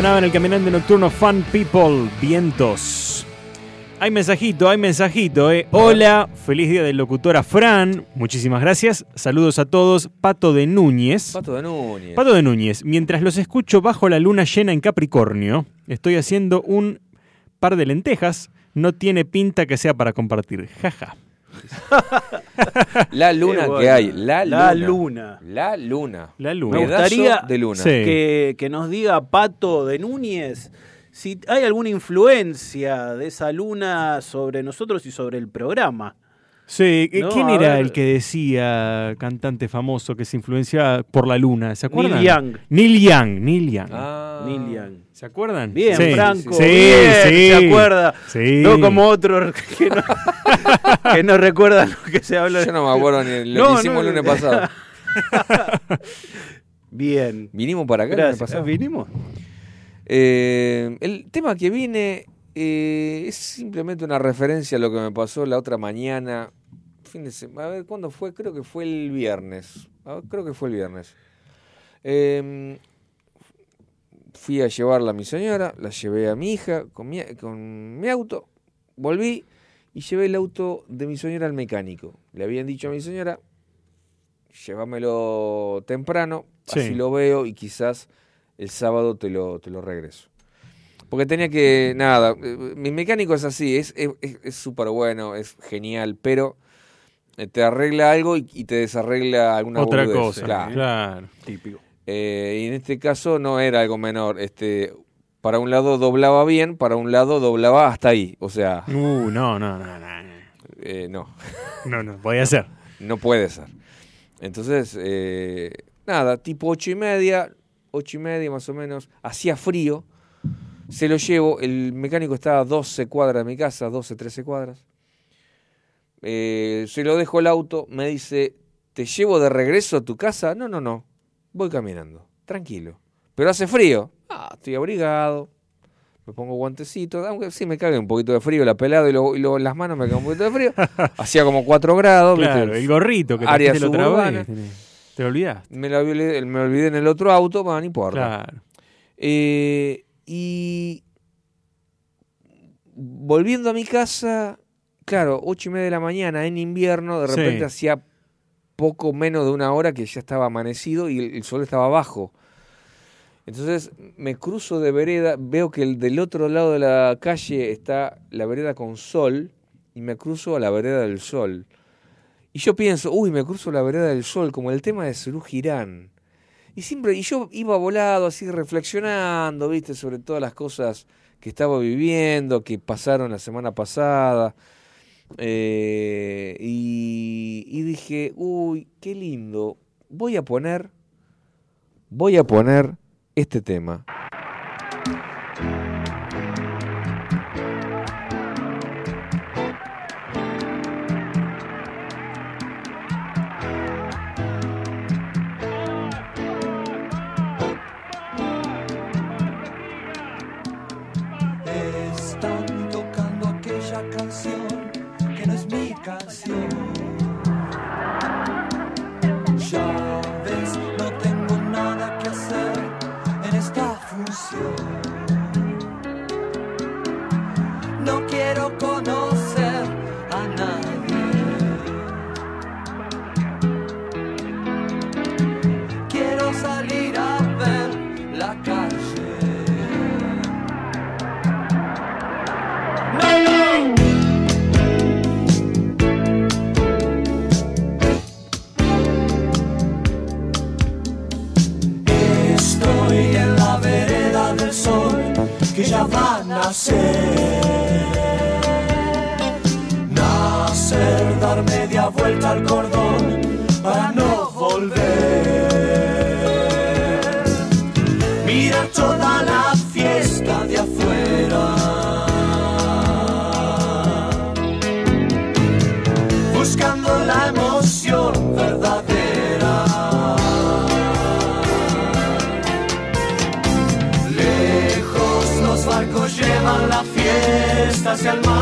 Sonaba en el caminante nocturno Fun People Vientos. Hay mensajito, hay mensajito, eh. Hola, feliz día del locutor a Fran. Muchísimas gracias. Saludos a todos. Pato de Núñez. Pato de Núñez. Pato de Núñez, mientras los escucho bajo la luna llena en Capricornio, estoy haciendo un par de lentejas. No tiene pinta que sea para compartir. Jaja. [LAUGHS] La luna que hay. La luna. La luna. La luna. La Me luna. Pedazo gustaría de luna. Que, que nos diga Pato de Núñez si hay alguna influencia de esa luna sobre nosotros y sobre el programa. Sí, No, ¿quién era ver. el que decía, cantante famoso, que se influencia por la luna? ¿Se acuerdan? Neil Young. Neil Young, Neil Young. Ah. Neil Young. ¿Se acuerdan? Bien, Sí. Franco. Sí, bien, sí. se acuerda. Sí. No como otro [LAUGHS] que no, [LAUGHS] que no recuerda lo que se habló. Yo no me acuerdo ni lo No, que hicimos no, el lunes pasado. [LAUGHS] Bien. Vinimos para acá el lunes pasado. ¿Vinimos? Eh, el tema que viene eh, es simplemente una referencia a lo que me pasó la otra mañana. Fin de semana. A ver, ¿cuándo fue? Creo que fue el viernes. A ver, creo que fue el viernes. Eh, fui a llevarla a mi señora, la llevé a mi hija con mi, con mi auto, volví y llevé el auto de mi señora al mecánico. Le habían dicho a mi señora, llévamelo temprano, Sí. así lo veo y quizás el sábado te lo, te lo regreso. Porque tenía que, nada, mi mecánico es así, es es- es- es súper bueno, es genial, pero eh, te arregla algo y, y te desarregla alguna Otra boludez, cosa. claro. Claro. Típico. Eh, y en este caso no era algo menor. Este, para un lado doblaba bien, para un lado doblaba hasta ahí. O sea, Uh, no, no, no, no. eh, no, No, no, podía ser. [LAUGHS] no puede ser. Entonces, eh, nada, tipo ocho y media, ocho y media más o menos, hacía frío. Se lo llevo, el mecánico estaba a 12 cuadras de mi casa, 12, 13 cuadras. Eh, se lo dejo el auto, me dice, ¿te llevo de regreso a tu casa? No, no, no, voy caminando, tranquilo. Pero hace frío. Ah, estoy abrigado, me pongo guantecitos, aunque sí me cague un poquito de frío la pelada y, lo- y lo- las manos me cagan un poquito de frío. [LAUGHS] Hacía como 4 grados, Claro, ¿viste? el gorrito que Área otra suburbana. vez. Te lo olvidaste. Me, la olvidé, me olvidé en el otro auto, no importa. Claro. Eh, y volviendo a mi casa, claro, ocho y media de la mañana en invierno, de Sí. repente hacía poco menos de una hora que ya estaba amanecido y el, sol estaba abajo. Entonces me cruzo de vereda, veo que el, del otro lado de la calle está la vereda con sol y me cruzo a la vereda del sol. Y yo pienso, uy, me cruzo la vereda del sol, como el tema de Serú Girán. Y siempre, y yo iba volado así reflexionando, viste, sobre todas las cosas que estaba viviendo, que pasaron la semana pasada. Eh, y, y dije, uy, qué lindo. Voy a poner, voy a poner este tema. Ya va a nacer. Nacer, dar media vuelta al cordón hacia el mar.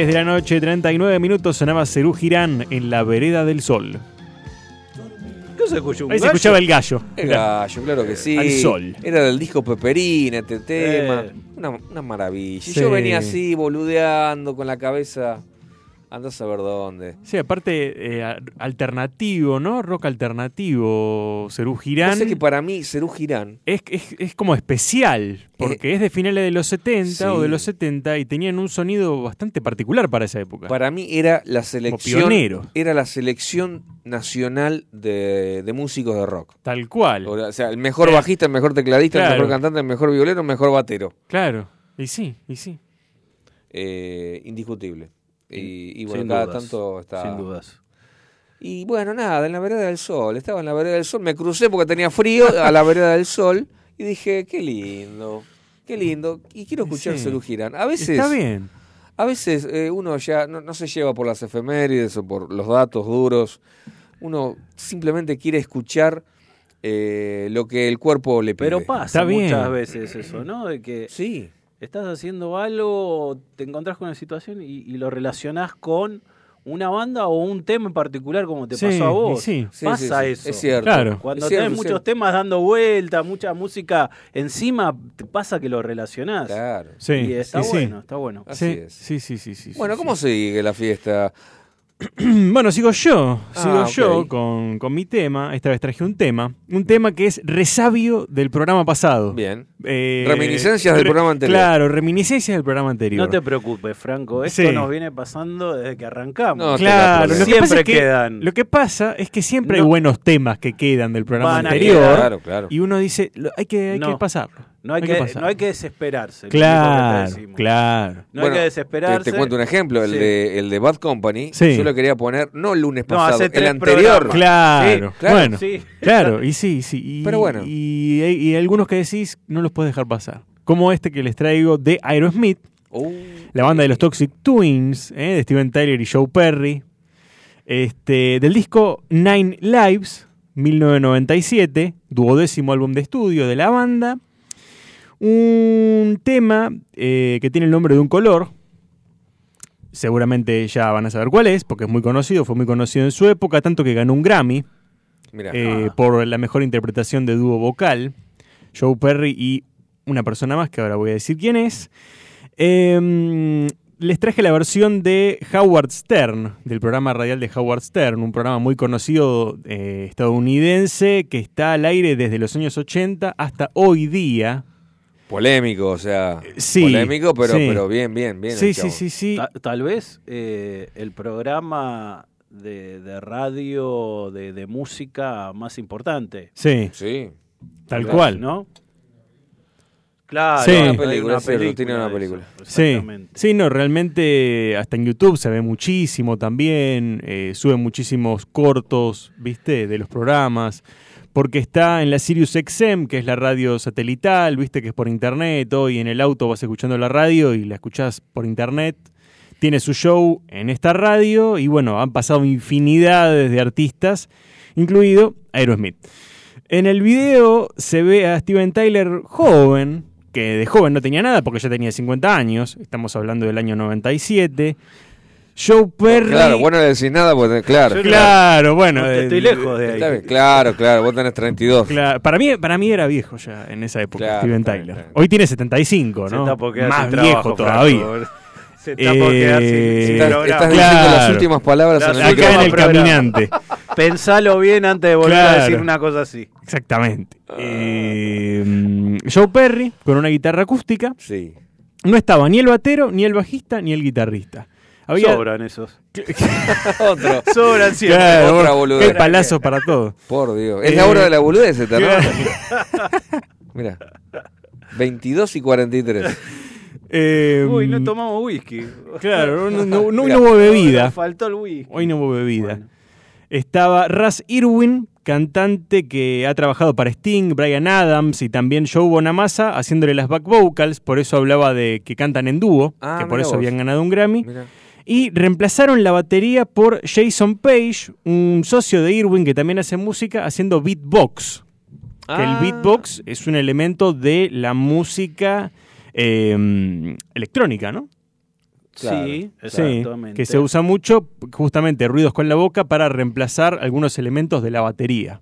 10 de la noche, 39 minutos, sonaba Cerú Girán en la vereda del sol. ¿Qué se escuchó? ¿Un Ahí se gallo? escuchaba el gallo. El gallo, claro que sí. Al sol. Era del disco Peperina, este tema. Eh. Una, una maravilla. Y Sí. yo venía así, boludeando, con la cabeza. Andás a ver dónde. Sí, aparte, eh, alternativo, ¿no? Rock alternativo, Cerú Girán. Sé que para mí, Cerú Girán. Es, es, es como especial, porque es de finales de los 70 sí. o de los 70 y tenían un sonido bastante particular para esa época. Para mí era la selección. pionero. Era la selección nacional de, de músicos de rock. Tal cual. O sea, el mejor Eh, bajista, el mejor tecladista, el mejor cantante, el mejor violero, el mejor batero. Claro, y sí, y sí. Eh, indiscutible. Y, y bueno, Sin cada dudas, tanto está. Sin dudas. Y bueno, nada, en la vereda del sol. Estaba en la vereda del sol. Me crucé porque tenía frío a la vereda del sol. Y dije, qué lindo, qué lindo. Y quiero escuchar Sí. Girán. A veces. Está bien. A veces eh, uno ya no, no se lleva por las efemérides o por los datos duros. Uno simplemente quiere escuchar eh, lo que el cuerpo le pide. Pero pasa Está bien. muchas veces eso, ¿no? De que Sí. Estás haciendo algo, te encontrás con una situación y, y lo relacionás con una banda o un tema en particular como te Sí, pasó a vos. sí. Sí, Pasa sí, sí, eso. Es cierto. Claro. Cuando Es cierto, tenés muchos cierto. temas dando vuelta, mucha música encima, te pasa que lo relacionás. Claro. Sí, y está sí, sí. bueno, está bueno. Así Sí, es. sí, sí, sí, sí, Bueno, sí, ¿cómo sigue la fiesta? [CLEARS THROAT] Bueno, sigo yo, sigo Ah, yo con, con mi tema. Esta vez traje un tema, un tema que es resabio del programa pasado. Bien. Eh, Reminiscencias del programa anterior. Claro, reminiscencias del programa anterior. No te preocupes, Franco, esto Sí. nos viene pasando desde que arrancamos. No, Claro, la lo que Siempre pasa es que- quedan. Lo que pasa es que siempre hay No. buenos temas que quedan del programa Van anterior. Claro, claro. Y uno dice, lo- hay que, hay No. que pasarlo. No hay, que, no hay que desesperarse. único que te Claro, decimos. claro. No Bueno, hay que Te, desesperarse. te cuento un ejemplo, el, Sí. de, el de Bad Company. Sí. Yo lo quería poner, no el lunes No, pasado, hace el anterior. programas. Claro, Sí, claro, bueno, sí. claro, y sí, sí. Y, Pero bueno. Y, algunos que decís no los puedes dejar pasar. Como este que les traigo de Aerosmith, Uh, la banda de los Toxic Twins, ¿eh? de Steven Tyler y Joe Perry. Este, del disco Nine Lives, 1997, duodécimo álbum de estudio de la banda. Un tema eh, que tiene el nombre de un color. Seguramente ya van a saber cuál es, porque es muy conocido, fue muy conocido en su época, tanto que ganó un Grammy eh, Ah. por la mejor interpretación de dúo vocal. Joe Perry y una persona más que ahora voy a decir quién es. Em, les traje la versión de Howard Stern, del programa radial de Howard Stern, un programa muy conocido eh, estadounidense que está al aire desde los años 80 hasta hoy día. Polémico, o sea. sí, polémico, pero, sí. pero bien, bien, bien. Sí, sí, sí, sí. Ta- tal vez eh, el programa de, de radio de, de música más importante, Sí, Sí. tal claro. cual. ¿no? Claro, Sí. Una película, tiene una eso, película. Sí, sí, no, realmente hasta en YouTube se ve muchísimo también, eh, suben muchísimos cortos, viste, de los programas, porque está en la Sirius XM, que es la radio satelital, viste, que es por internet, hoy en el auto vas escuchando la radio y la escuchás por internet, tiene su show en esta radio y bueno, han pasado infinidades de artistas, incluido Aerosmith. En el video se ve a Steven Tyler joven, que de joven no tenía nada porque ya tenía 50 años, estamos hablando del año 97. Joe Perry. Claro, vos no le decís nada, porque, claro. Claro, bueno. No eh, estoy lejos de Está ahí. bien, claro, claro, vos tenés 32. Claro, para mí, para mí era viejo ya en esa época, Claro, Steven está bien, Tyler. está bien. Hoy tiene 75, Se ¿no? está por quedar Más sin viejo trabajo, todavía. Franco. Se está por quedar sin- Eh, sin Estás, programa. estás diciendo las Claro. últimas palabras Las en el Acá en el caminante. [LAUGHS] Pensalo bien antes de volver a Claro. decir una cosa así. Exactamente. Eh, mm, Joe Perry con una guitarra acústica. Sí. No estaba ni el batero, ni el bajista, ni el guitarrista. Había, Sobran esos. [LAUGHS] Otro. Sobran siempre. Claro, Otra boludez. hay palazos para todo. Por Dios. Es Eh, la hora de la boludez esta, ¿no? claro. [LAUGHS] Mira. 22 y 43. Eh, Uy, no tomamos whisky. Claro, no, no- no- Mirá. no hubo bebida. Faltó el whisky. Hoy no hubo bebida. Bueno. Estaba Raz Irwin, cantante que ha trabajado para Sting, Brian Adams y también Joe Bonamassa, haciéndole las back vocals, por eso hablaba de que cantan en dúo, Ah, que por eso vos. habían ganado un Grammy. Y reemplazaron la batería por Jason Page, un socio de Irwin que también hace música, haciendo beatbox. Que el Ah. beatbox es un elemento de la música eh, electrónica, ¿no? Sí, Sí, exactamente. que se usa mucho, justamente ruidos con la boca, para reemplazar algunos elementos de la batería.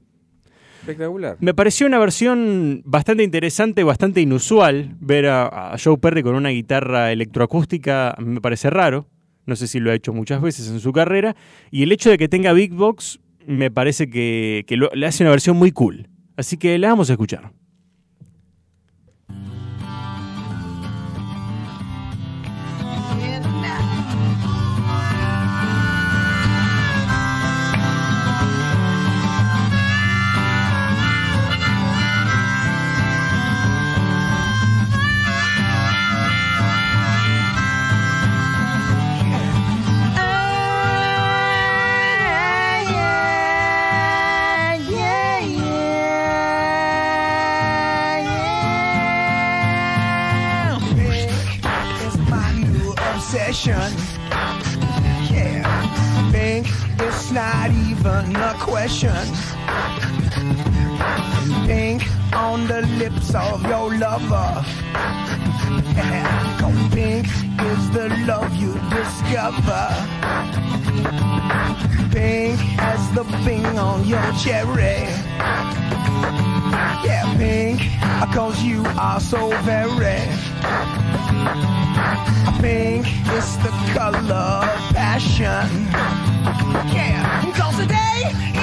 Espectacular. Me pareció una versión bastante interesante, bastante inusual. Ver a, a Joe Perry con una guitarra electroacústica me parece raro. No sé si lo ha hecho muchas veces en su carrera. Y el hecho de que tenga Big Box me parece que, lo- le hace una versión muy cool. Así que la vamos a escuchar. Even a question. Pink on the lips of your lover. 'cause pink is the love you discover. Pink has the bing on your cherry. Yeah, pink, cause you are so very. Pink is the color of passion. Yeah, yeah.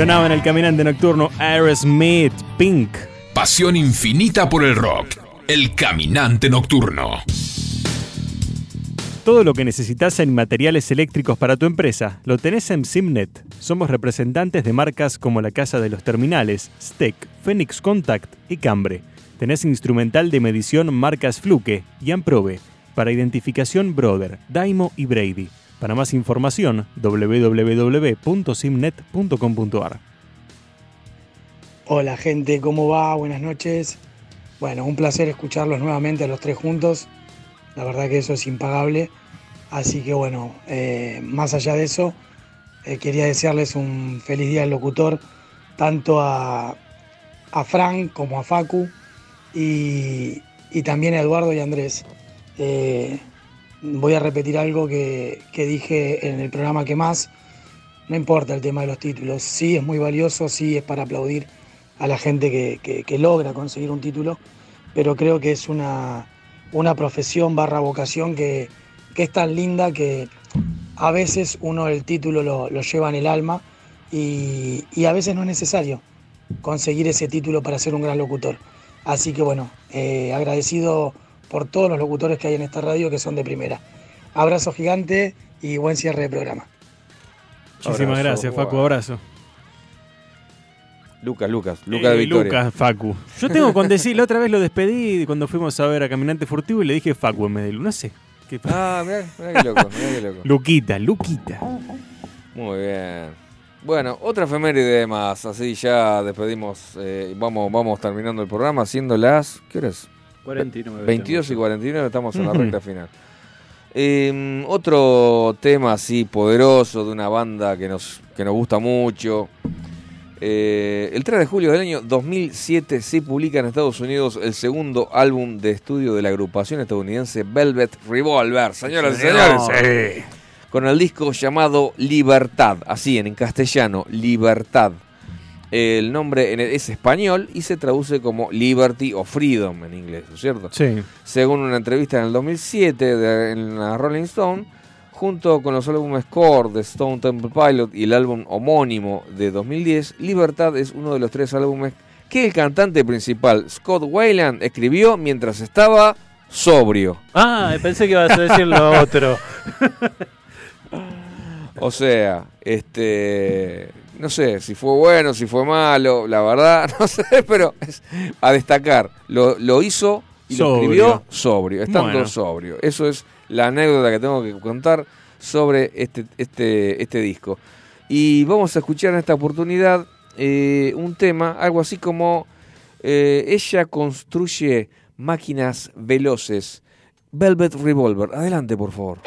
Sonaba en el caminante nocturno Aerosmith Pink. Pasión infinita por el rock. El caminante nocturno. Todo lo que necesitas en materiales eléctricos para tu empresa lo tenés en Simnet. Somos representantes de marcas como la Casa de los Terminales, Steck, Phoenix Contact y Cambre. Tenés instrumental de medición marcas Fluke y Amprobe. Para identificación Brother, Daimo y Brady. Para más información, www.simnet.com.ar. Hola gente, ¿cómo va? Buenas noches. Bueno, un placer escucharlos nuevamente a los tres juntos. La verdad que eso es impagable. Así que bueno, eh, más allá de eso, eh, quería desearles un feliz día al locutor, tanto a, a Frank como a Facu y, y también a Eduardo y Andrés. Eh, voy a repetir algo que, que dije en el programa que más. No importa el tema de los títulos, sí es muy valioso, sí es para aplaudir a la gente que, que- logra conseguir un título, pero creo que es una, una profesión barra vocación que, que es tan linda que a veces uno el título lo, lo lleva en el alma y, y a veces no es necesario conseguir ese título para ser un gran locutor. Así que bueno, eh, agradecido por todos los locutores que hay en esta radio que son de primera. Abrazo gigante y buen cierre de programa. Muchísimas Abrazo, gracias, Facu, abrazo. Lucas, Lucas, Lucas de Eh, Victoria. Lucas, Facu. Yo tengo con decir, la otra vez lo despedí cuando fuimos a ver a Caminante Furtivo y le dije Facu en vez de. No sé. ¿Qué Ah, mirá, mirá qué loco, mirá qué loco. Luquita, Luquita. Muy bien. Bueno, otra efeméride más, así ya despedimos, eh, vamos, vamos terminando el programa haciendo las, ¿qué horas? 49 22 y 49, estamos en la recta final. Eh, otro tema así poderoso de una banda que nos, que nos gusta mucho. Eh, el 3 de julio del año 2007 se publica en Estados Unidos el segundo álbum de estudio de la agrupación estadounidense Velvet Revolver. Señoras y Señor. señores, sí. con el disco llamado Libertad, así en castellano, Libertad. El nombre en- es español y se traduce como Liberty o Freedom en inglés, ¿no es cierto? Sí. Según una entrevista en el 2007 de- en la Rolling Stone, junto con los álbumes Core de Stone Temple Pilot y el álbum homónimo de 2010, Libertad es uno de los tres álbumes que el cantante principal, Scott Weiland, escribió mientras estaba sobrio. Ah, pensé que ibas a decir lo [LAUGHS] otro. O sea, este, no sé si fue bueno, si fue malo, la verdad, [LAUGHS] no sé, pero es a destacar, lo, lo hizo y lo escribió sobrio, estando Bueno. sobrio. Eso es la anécdota que tengo que contar sobre este, este, este disco. Y vamos a escuchar en esta oportunidad eh, un tema, algo así como eh, ella construye máquinas veloces. Velvet Revolver, adelante por favor.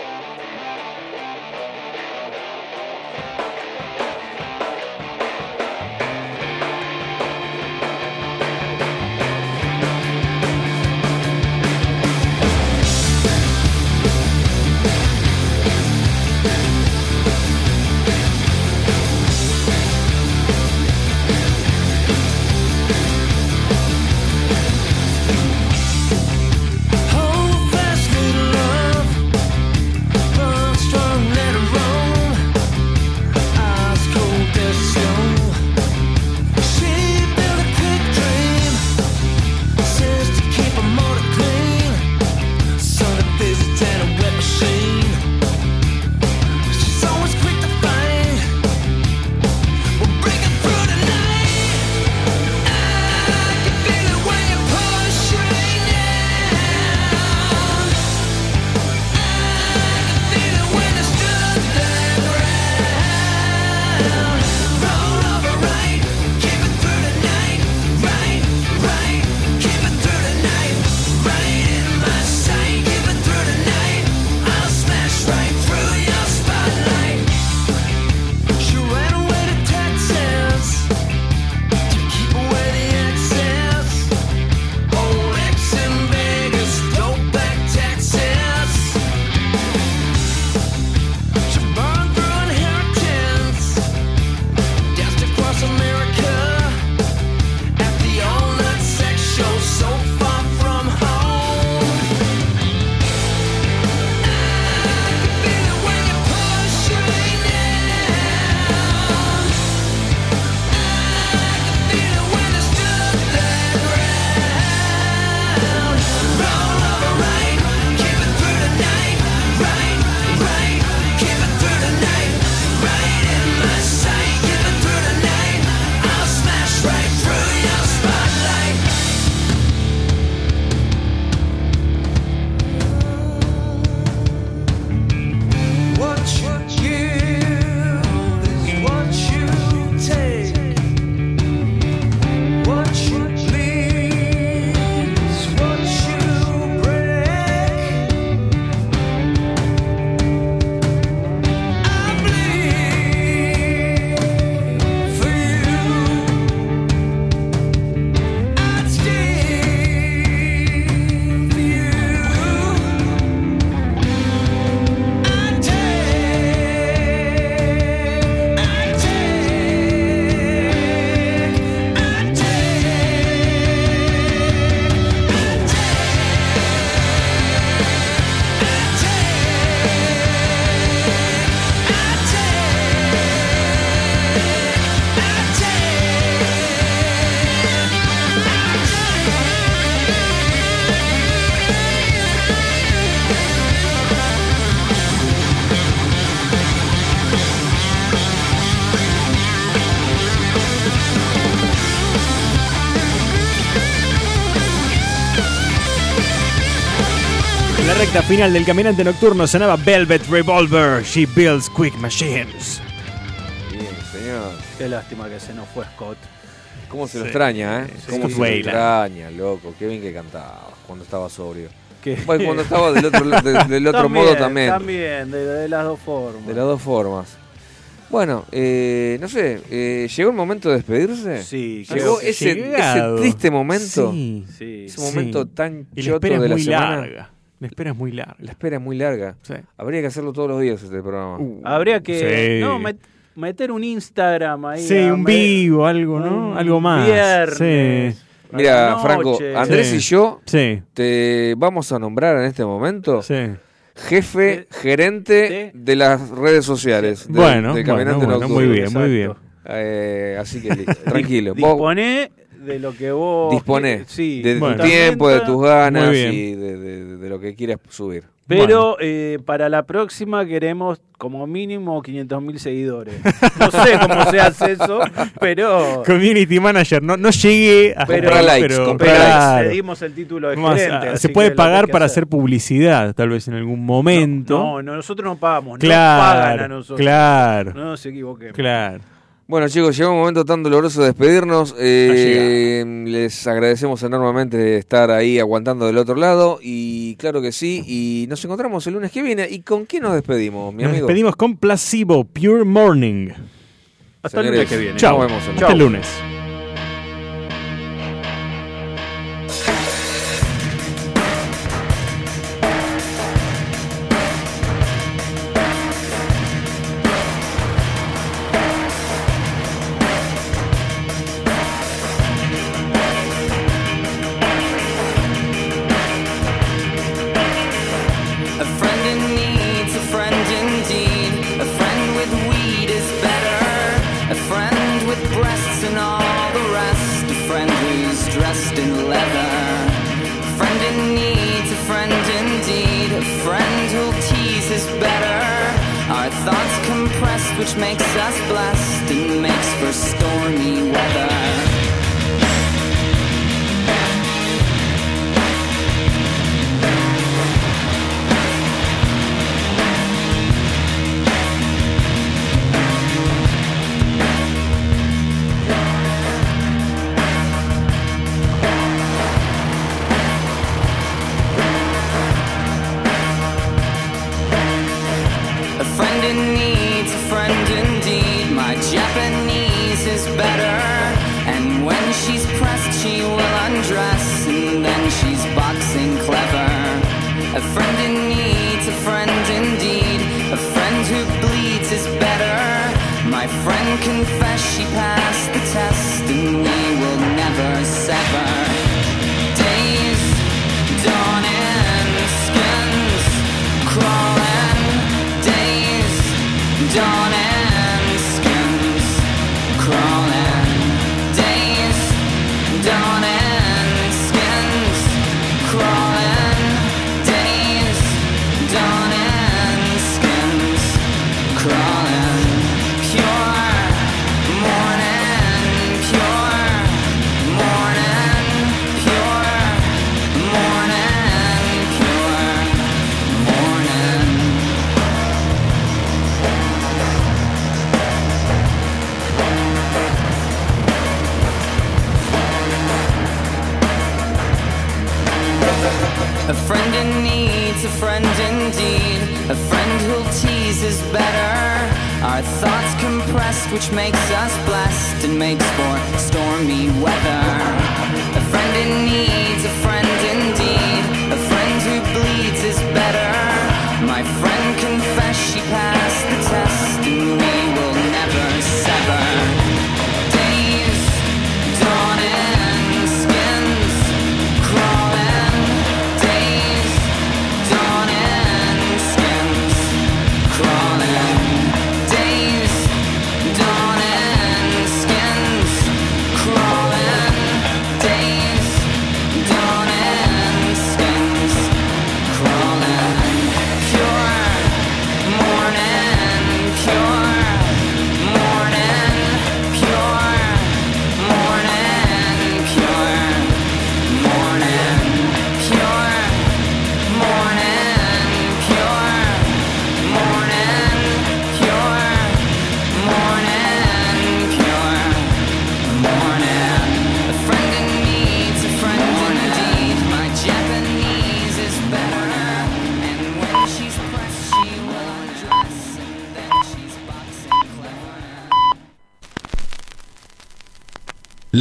Recta final del Caminante Nocturno sonaba Velvet Revolver, She Builds Quick Machines. Bien, señor. Qué lástima que se nos fue Scott. ¿Cómo se lo Sí. extraña, eh? Sí. ¿Cómo Scott se lo extraña, loco? Qué bien que cantaba cuando estaba sobrio. Que- Bueno, cuando estaba del otro, de- del otro También, modo también. También, de, de las dos formas. De las dos formas. Bueno, eh, no sé, eh, ¿llegó el momento de despedirse? Sí, Llegó ese, ese triste momento. Sí. Sí. Ese momento tan Y la choto de la muy semana. larga. La espera es muy larga. La espera es muy larga. Sí. Habría que hacerlo todos los días este programa. Habría que Sí. no, met- meter un Instagram ahí. Sí, un vivo, algo, ¿no? un Algo más. Viernes. Sí. Mira, Franco. Andrés Sí. y yo Sí. te vamos a nombrar en este momento Sí. jefe, gerente de las redes sociales. de- Bueno, Caminante bueno, muy bien, muy bien. Eh, así que li- tranquilo. Vos [LAUGHS] Disponé de lo que vos. disponés Sí, de tu tiempo, de tus ganas y de, de- de lo que quieras subir. Pero eh, para la próxima queremos como mínimo 500 mil seguidores. No sé cómo se hace eso, pero. Community manager, no, no llegué a Pero- Comprar likes, pero- comprar pero cedimos el título de gerente. así se puede pagar para hacer. hacer publicidad, tal vez en algún momento. No, no, nosotros no pagamos. Claro, no pagan a nosotros. claro. No nos equivoquemos. Claro. Bueno chicos, llegó un momento tan doloroso de despedirnos. Eh, les agradecemos enormemente de estar ahí aguantando del otro lado. Y claro que sí. Y nos encontramos el lunes que viene. ¿Y con quién nos despedimos, mi Nos amigo? despedimos con Placebo, Pure Morning. Hasta el lunes que viene. Chao. Nos vemos. Hasta el lunes. Which makes us blessed and makes for stormy confessed she passed the test. And we will never sever. Friend indeed. A friend who'll tease is better. Our thoughts compressed, which makes us blessed and makes for stormy weather. A friend in need's a friend indeed.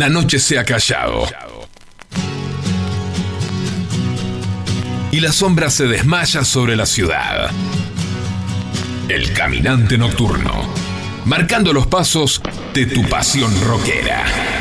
La noche se ha callado. Y la sombra se desmaya sobre la ciudad. El caminante nocturno, marcando los pasos de tu pasión rockera.